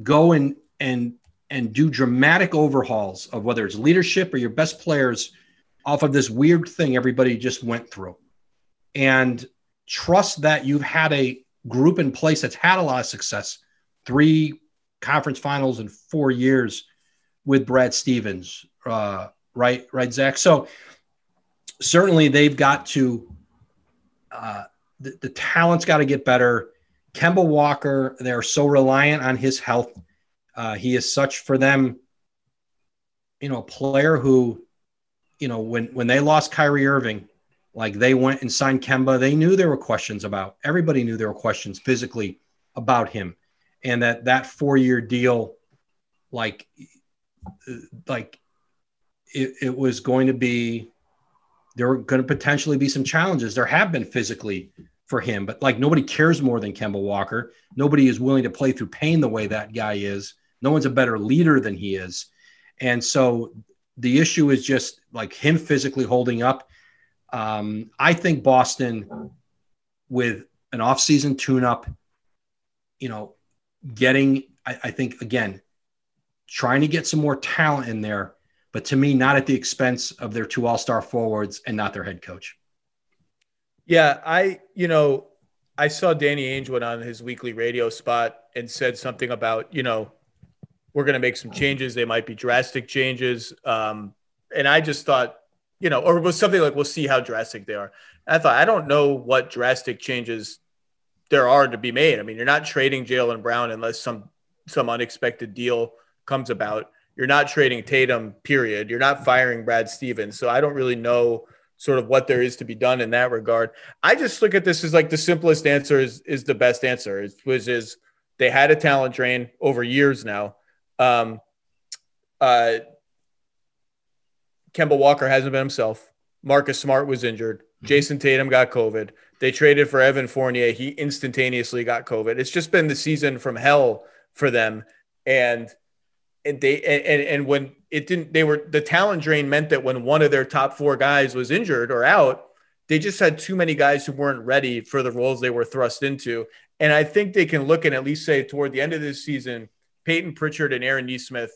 [SPEAKER 3] go and and and do dramatic overhauls of whether it's leadership or your best players off of this weird thing everybody just went through. And trust that you've had a group in place that's had a lot of success three conference finals in four years with brad stevens uh, right right zach? So certainly they've got to uh, the, the talent's got to get better. Kemba Walker, they're so reliant on his health. Uh, he is such for them, you know, a player who, you know, when when they lost Kyrie Irving, like they went and signed Kemba, they knew there were questions about. Everybody knew there were questions physically about him, and that that four year deal, like, like, it, it was going to be. There were going to potentially be some challenges. There have been physically for him. But like nobody cares more than Kemba Walker. Nobody is willing to play through pain the way that guy is. No one's a better leader than he is. And so the issue is just like him physically holding up. Um, I think Boston, with an offseason tune up, you know, getting, I, I think, again, trying to get some more talent in there, but to me, not at the expense of their two all star forwards and not their head coach.
[SPEAKER 2] Yeah, I, you know, I saw Danny Ainge went on his weekly radio spot and said something about, you know, we're going to make some changes. They might be drastic changes. Um, and I just thought, you know, or was something like, we'll see how drastic they are. I thought, I don't know what drastic changes there are to be made. I mean, you're not trading Jaylen Brown unless some some unexpected deal comes about. You're not trading Tatum, period. You're not firing Brad Stevens. So I don't really know sort of what there is to be done in that regard. I just look at this as like the simplest answer is is the best answer, which is they had a talent drain over years now. Um, uh, Kemba Walker hasn't been himself. Marcus Smart was injured. Mm-hmm. Jayson Tatum got COVID. They traded for Evan Fournier. He instantaneously got COVID. It's just been the season from hell for them. And and they and, and when it didn't they were the talent drain meant that when one of their top four guys was injured or out they just had too many guys who weren't ready for the roles they were thrust into and i think they can look and at least say toward the end of this season payton pritchard and aaron nesmith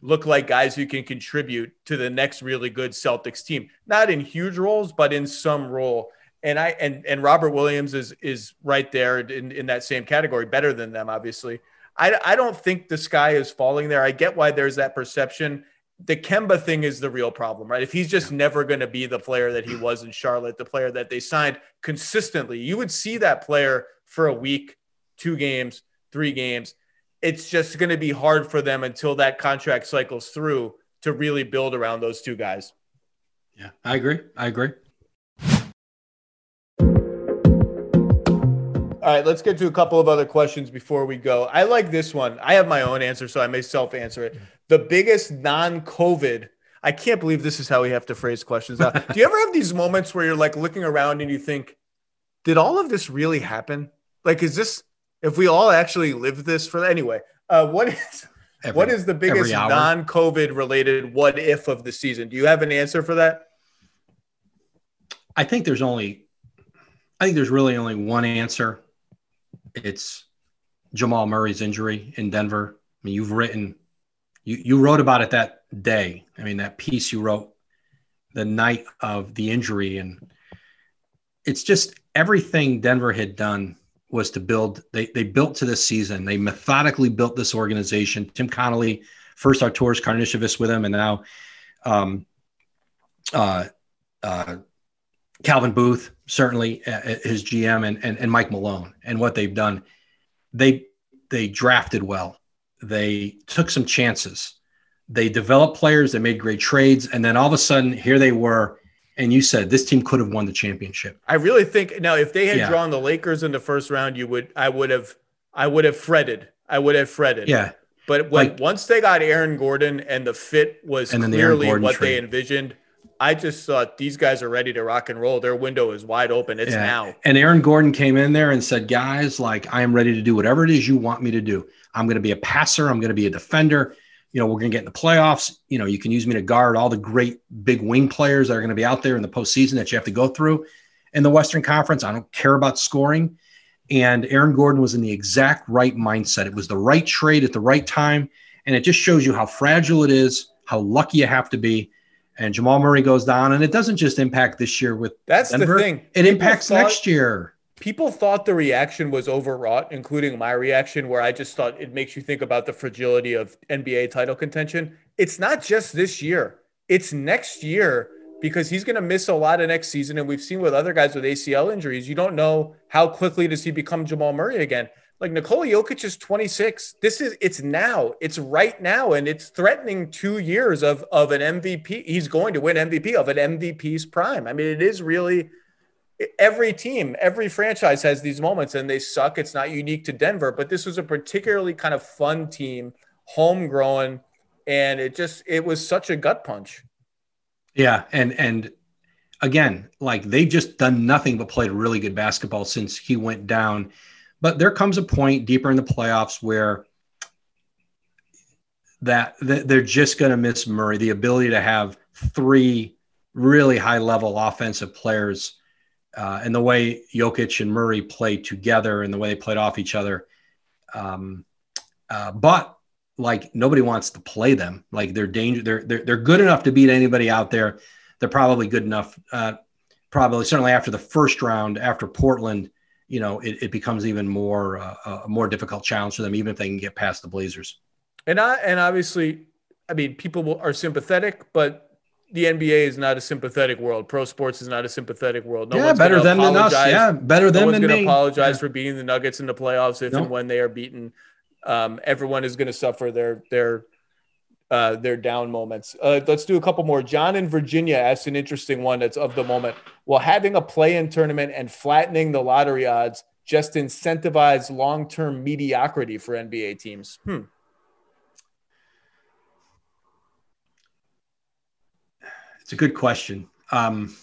[SPEAKER 2] look like guys who can contribute to the next really good celtics team not in huge roles but in some role and i and and robert williams is is right there in, in that same category better than them obviously I, I don't think the sky is falling there. I get why there's that perception. The Kemba thing is the real problem, right? If he's just never going to be the player that he [CLEARS THROAT] was in Charlotte, the player that they signed consistently, you would see that player for a week, two games, three games. It's just going to be hard for them until that contract cycles through to really build around those two guys.
[SPEAKER 3] Yeah, I agree. I agree.
[SPEAKER 2] All right, let's get to a couple of other questions before we go. I like this one. I have my own answer, so I may self answer it. The biggest non COVID, I can't believe this is how we have to phrase questions. Do you ever have these moments where you're like looking around and you think, did all of this really happen? Like, is this, if we all actually live this for anyway, uh, what is, every, what is the biggest non COVID related what if of the season? Do you have an answer for that?
[SPEAKER 3] I think there's only, I think there's really only one answer it's Jamal Murray's injury in Denver. I mean, you've written you you wrote about it that day. I mean, that piece you wrote the night of the injury, and it's just everything Denver had done was to build. They they built to this season. They methodically built this organization. Tim Connolly, first our Arturas Karnisovas with him, and now um, uh, uh, Calvin Booth, certainly uh, uh his GM, and, and and Mike Malone, and what they've done. They they drafted well. They took some chances. They developed players. They made great trades, and then all of a sudden, here they were. And you said this team could have won the championship.
[SPEAKER 2] I really think now, if they had yeah. drawn the Lakers in the first round, you would. I would have. I would have fretted. I would have fretted.
[SPEAKER 3] Yeah.
[SPEAKER 2] But when, like, once they got Aaron Gordon and the fit was clearly the what trade. they envisioned, I just thought these guys are ready to rock and roll. Their window is wide open. It's yeah. now.
[SPEAKER 3] And Aaron Gordon came in there and said, guys, like, I am ready to do whatever it is you want me to do. I'm going to be a passer. I'm going to be a defender. You know, we're going to get in the playoffs. You know, you can use me to guard all the great big wing players that are going to be out there in the postseason that you have to go through in the Western Conference. I don't care about scoring. And Aaron Gordon was in the exact right mindset. It was the right trade at the right time. And it just shows you how fragile it is, how lucky you have to be and Jamal Murray goes down, and it doesn't just impact this year with
[SPEAKER 2] that's
[SPEAKER 3] Denver.
[SPEAKER 2] the thing.
[SPEAKER 3] It people impacts thought, next year.
[SPEAKER 2] People thought the reaction was overwrought, including my reaction, where I just thought it makes you think about the fragility of NBA title contention. It's not just this year; it's next year because he's going to miss a lot of next season, and we've seen with other guys with ACL injuries. You don't know how quickly does he become Jamal Murray again. Like Nikola Jokic is 26. This is it's now. It's right now, and it's threatening two years of of an MVP. He's going to win MVP of an MVP's prime. I mean, it is really every team, every franchise has these moments, and they suck. It's not unique to Denver, but this was a particularly kind of fun team, homegrown, and it just it was such a gut punch.
[SPEAKER 3] Yeah, and and again, like they've just done nothing but played really good basketball since he went down but there comes a point deeper in the playoffs where that, they're just going to miss Murray, the ability to have three really high level offensive players uh, and the way Jokic and Murray played together and the way they played off each other. Um, uh, but like nobody wants to play them. Like they're danger. They're, they're, they're good enough to beat anybody out there. They're probably good enough. Uh, probably certainly after the first round, after Portland, you know, it, it becomes even more uh, a more difficult challenge for them, even if they can get past the Blazers.
[SPEAKER 2] And I and obviously, I mean, people are sympathetic, but the NBA is not a sympathetic world. Pro sports is not a sympathetic world.
[SPEAKER 3] No yeah, better them than us. Yeah, better them
[SPEAKER 2] no
[SPEAKER 3] than
[SPEAKER 2] one's going
[SPEAKER 3] to
[SPEAKER 2] apologize
[SPEAKER 3] yeah.
[SPEAKER 2] for beating the Nuggets in the playoffs if nope. and when they are beaten. Um, everyone is going to suffer their their uh, their down moments. Uh, let's do a couple more. John in Virginia asked an interesting one that's of the moment. Will having a play-in tournament and flattening the lottery odds just incentivize long-term mediocrity for NBA teams? Hmm.
[SPEAKER 3] It's a good question. Um,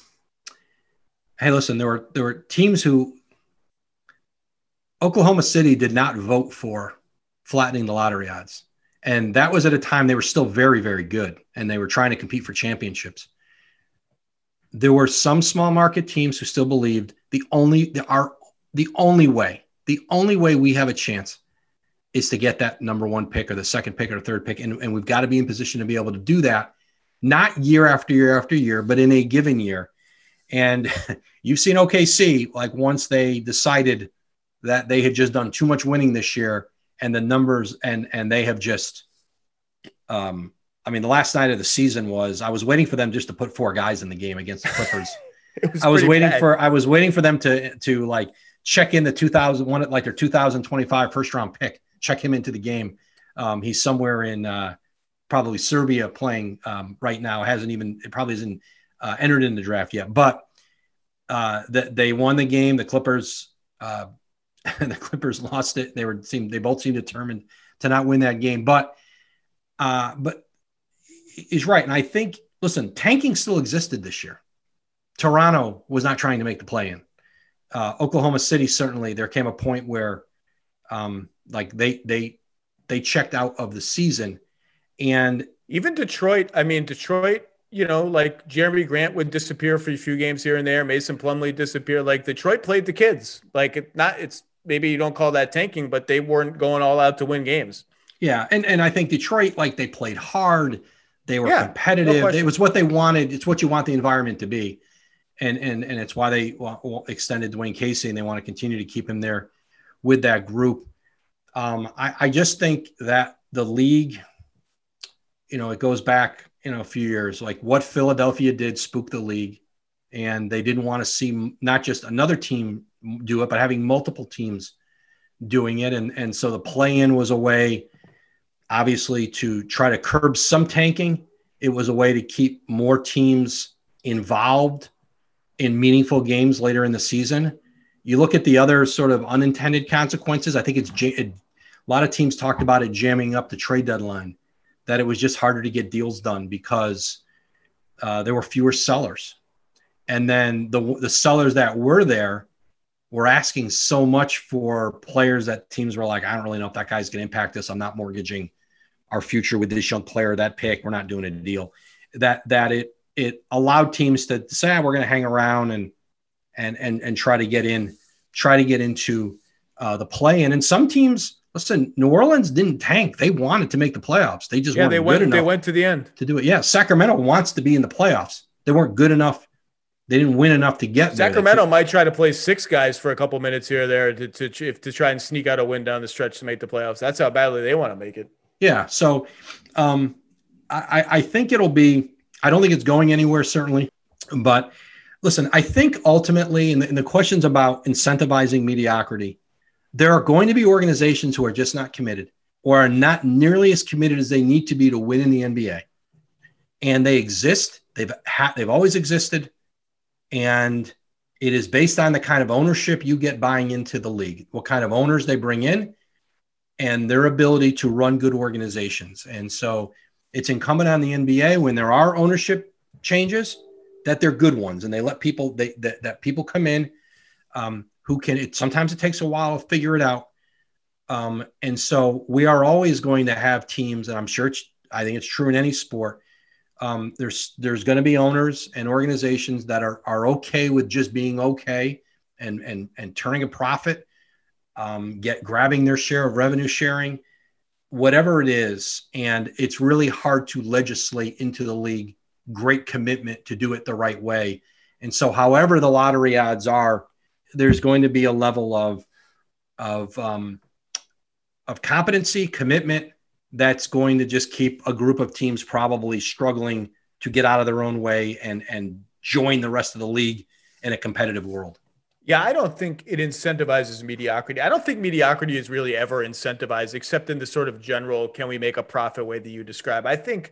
[SPEAKER 3] hey, listen, there were there were teams who Oklahoma City did not vote for flattening the lottery odds. And that was at a time they were still very, very good and they were trying to compete for championships. There were some small market teams who still believed the only the our the only way, the only way we have a chance is to get that number one pick or the second pick or third pick. And, and we've got to be in position to be able to do that, not year after year after year, but in a given year. And [LAUGHS] you've seen OKC, like once they decided that they had just done too much winning this year, and the numbers and and they have just um I mean the last night of the season was I was waiting for them just to put four guys in the game against the Clippers. [LAUGHS] was I was waiting bad. for I was waiting for them to to like check in the 2001 like their 2025 first round pick, check him into the game. Um, he's somewhere in uh, probably Serbia playing um, right now. Hasn't even it probably isn't uh, entered in the draft yet, but uh, that they won the game. The Clippers uh, [LAUGHS] the Clippers lost it. They were seemed they both seemed determined to not win that game. But uh, but he's right, and I think listen, tanking still existed this year. Toronto was not trying to make the play in. Uh, Oklahoma City certainly there came a point where um, like they they they checked out of the season, and
[SPEAKER 2] even Detroit. I mean, Detroit you know, like Jerami Grant would disappear for a few games here and there. Mason Plumlee disappear. Like Detroit played the kids. Like it not it's maybe you don't call that tanking, but they weren't going all out to win games.
[SPEAKER 3] Yeah, and and I think Detroit, like they played hard, they were
[SPEAKER 2] Yeah,
[SPEAKER 3] competitive.
[SPEAKER 2] question.
[SPEAKER 3] it was what they wanted. It's what you want the environment to be, and and and it's why they extended Dwane Casey, and they want to continue to keep him there with that group. Um, I, I just think that the league, you know, it goes back you know a few years. Like what Philadelphia did spooked the league, and they didn't want to see not just another team do it, but having multiple teams doing it, and and so the play-in was a way obviously to try to curb some tanking. It was a way to keep more teams involved in meaningful games later in the season. You look at the other sort of unintended consequences. I think it's a lot of teams talked about it jamming up the trade deadline, that it was just harder to get deals done because uh, there were fewer sellers. And then the, the sellers that were there were asking so much for players that teams were like, I don't really know if that guy's going to impact us. I'm not mortgaging our future with this young player, that pick. We're not doing a deal. That that it it allowed teams to say ah, we're going to hang around and and and and try to get in, try to get into uh, the play in. And some teams, listen, New Orleans didn't tank. They wanted to make the playoffs. They just
[SPEAKER 2] Yeah,
[SPEAKER 3] weren't
[SPEAKER 2] they
[SPEAKER 3] good
[SPEAKER 2] went. They went to the end.
[SPEAKER 3] to do it. Yeah, Sacramento wants to be in the playoffs. They weren't good enough. They didn't win enough to get there.
[SPEAKER 2] Sacramento might try to play six guys for a couple minutes here or there to to if, to try and sneak out a win down the stretch to make the playoffs. That's how badly they want to make it.
[SPEAKER 3] Yeah. So um, I, I think it'll be, I don't think it's going anywhere, certainly. But listen, I think ultimately, in the, in the questions about incentivizing mediocrity, there are going to be organizations who are just not committed or are not nearly as committed as they need to be to win in the NBA. And they exist. They've ha- they've always existed, and it is based on the kind of ownership you get buying into the league, what kind of owners they bring in, and their ability to run good organizations. And so it's incumbent on the NBA when there are ownership changes that they're good ones and they let people they, that, that people come in um, who can it sometimes it takes a while to figure it out um, and so we are always going to have teams and i'm sure i think it's true in any sport um, there's there's going to be owners and organizations that are are okay with just being okay and and and turning a profit um, get grabbing their share of revenue sharing, whatever it is. And it's really hard to legislate into the league great commitment to do it the right way. And so, however the lottery odds are, there's going to be a level of of um, of competency, commitment that's going to just keep a group of teams probably struggling to get out of their own way and and join the rest of the league in a competitive world.
[SPEAKER 2] Yeah, I don't think it incentivizes mediocrity. I don't think mediocrity is really ever incentivized, except in the sort of general "can we make a profit" way that you describe. I think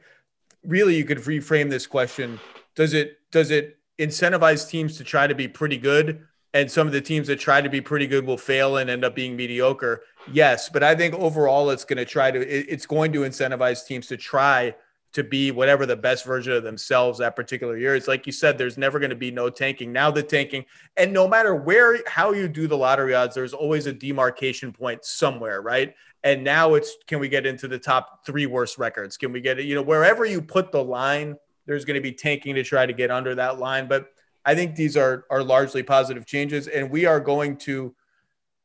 [SPEAKER 2] really you could reframe this question: Does it does it incentivize teams to try to be pretty good, and some of the teams that try to be pretty good will fail and end up being mediocre? Yes, but I think overall it's going to try to it- it's going to incentivize teams to try to be whatever the best version of themselves that particular year. It's like you said, there's never going to be no tanking. Now the tanking, and no matter where how you do the lottery odds, there's always a demarcation point somewhere, right? And now it's can we get into the top three worst records? Can we get it? You know, wherever you put the line, there's going to be tanking to try to get under that line. But I think these are are largely positive changes, and we are going to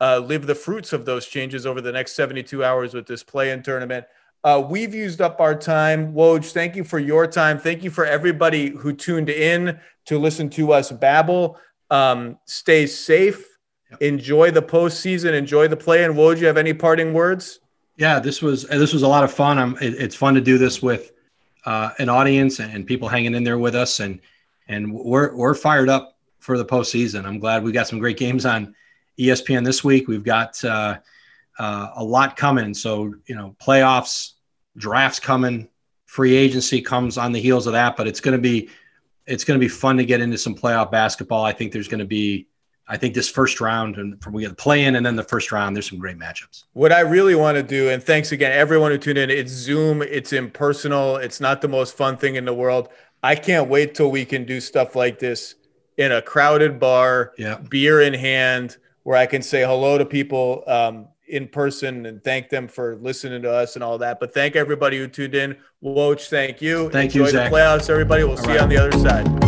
[SPEAKER 2] uh, live the fruits of those changes over the next 72 hours with this play-in tournament. Uh, we've used up our time. Woj, thank you for your time. Thank you for everybody who tuned in to listen to us babble. Um, stay safe.
[SPEAKER 3] Yep.
[SPEAKER 2] Enjoy the postseason. Enjoy the play. And Woj, you have any parting words?
[SPEAKER 3] Yeah, this was this was a lot of fun. It, it's fun to do this with uh, an audience and, and people hanging in there with us, and and we're we're fired up for the postseason. I'm glad we got some great games on ESPN this week. We've got uh, uh, a lot coming. So you know, playoffs, drafts coming, free agency comes on the heels of that. But it's going to be it's going to be fun to get into some playoff basketball. I think there's going to be I think this first round and from we get the play in and then the first round, there's some great matchups.
[SPEAKER 2] What I really want to do, and thanks again, everyone who tuned in. It's Zoom, it's impersonal, it's not the most fun thing in the world. I can't wait till we can do stuff like this in a crowded bar,
[SPEAKER 3] Yeah.
[SPEAKER 2] beer in hand, where I can say hello to people um, in person and thank them for listening to us and all that. But thank everybody who tuned in. Woj, thank you.
[SPEAKER 3] Thank you,
[SPEAKER 2] Enjoy
[SPEAKER 3] Zach.
[SPEAKER 2] the playoffs, everybody. We'll see you on the other side.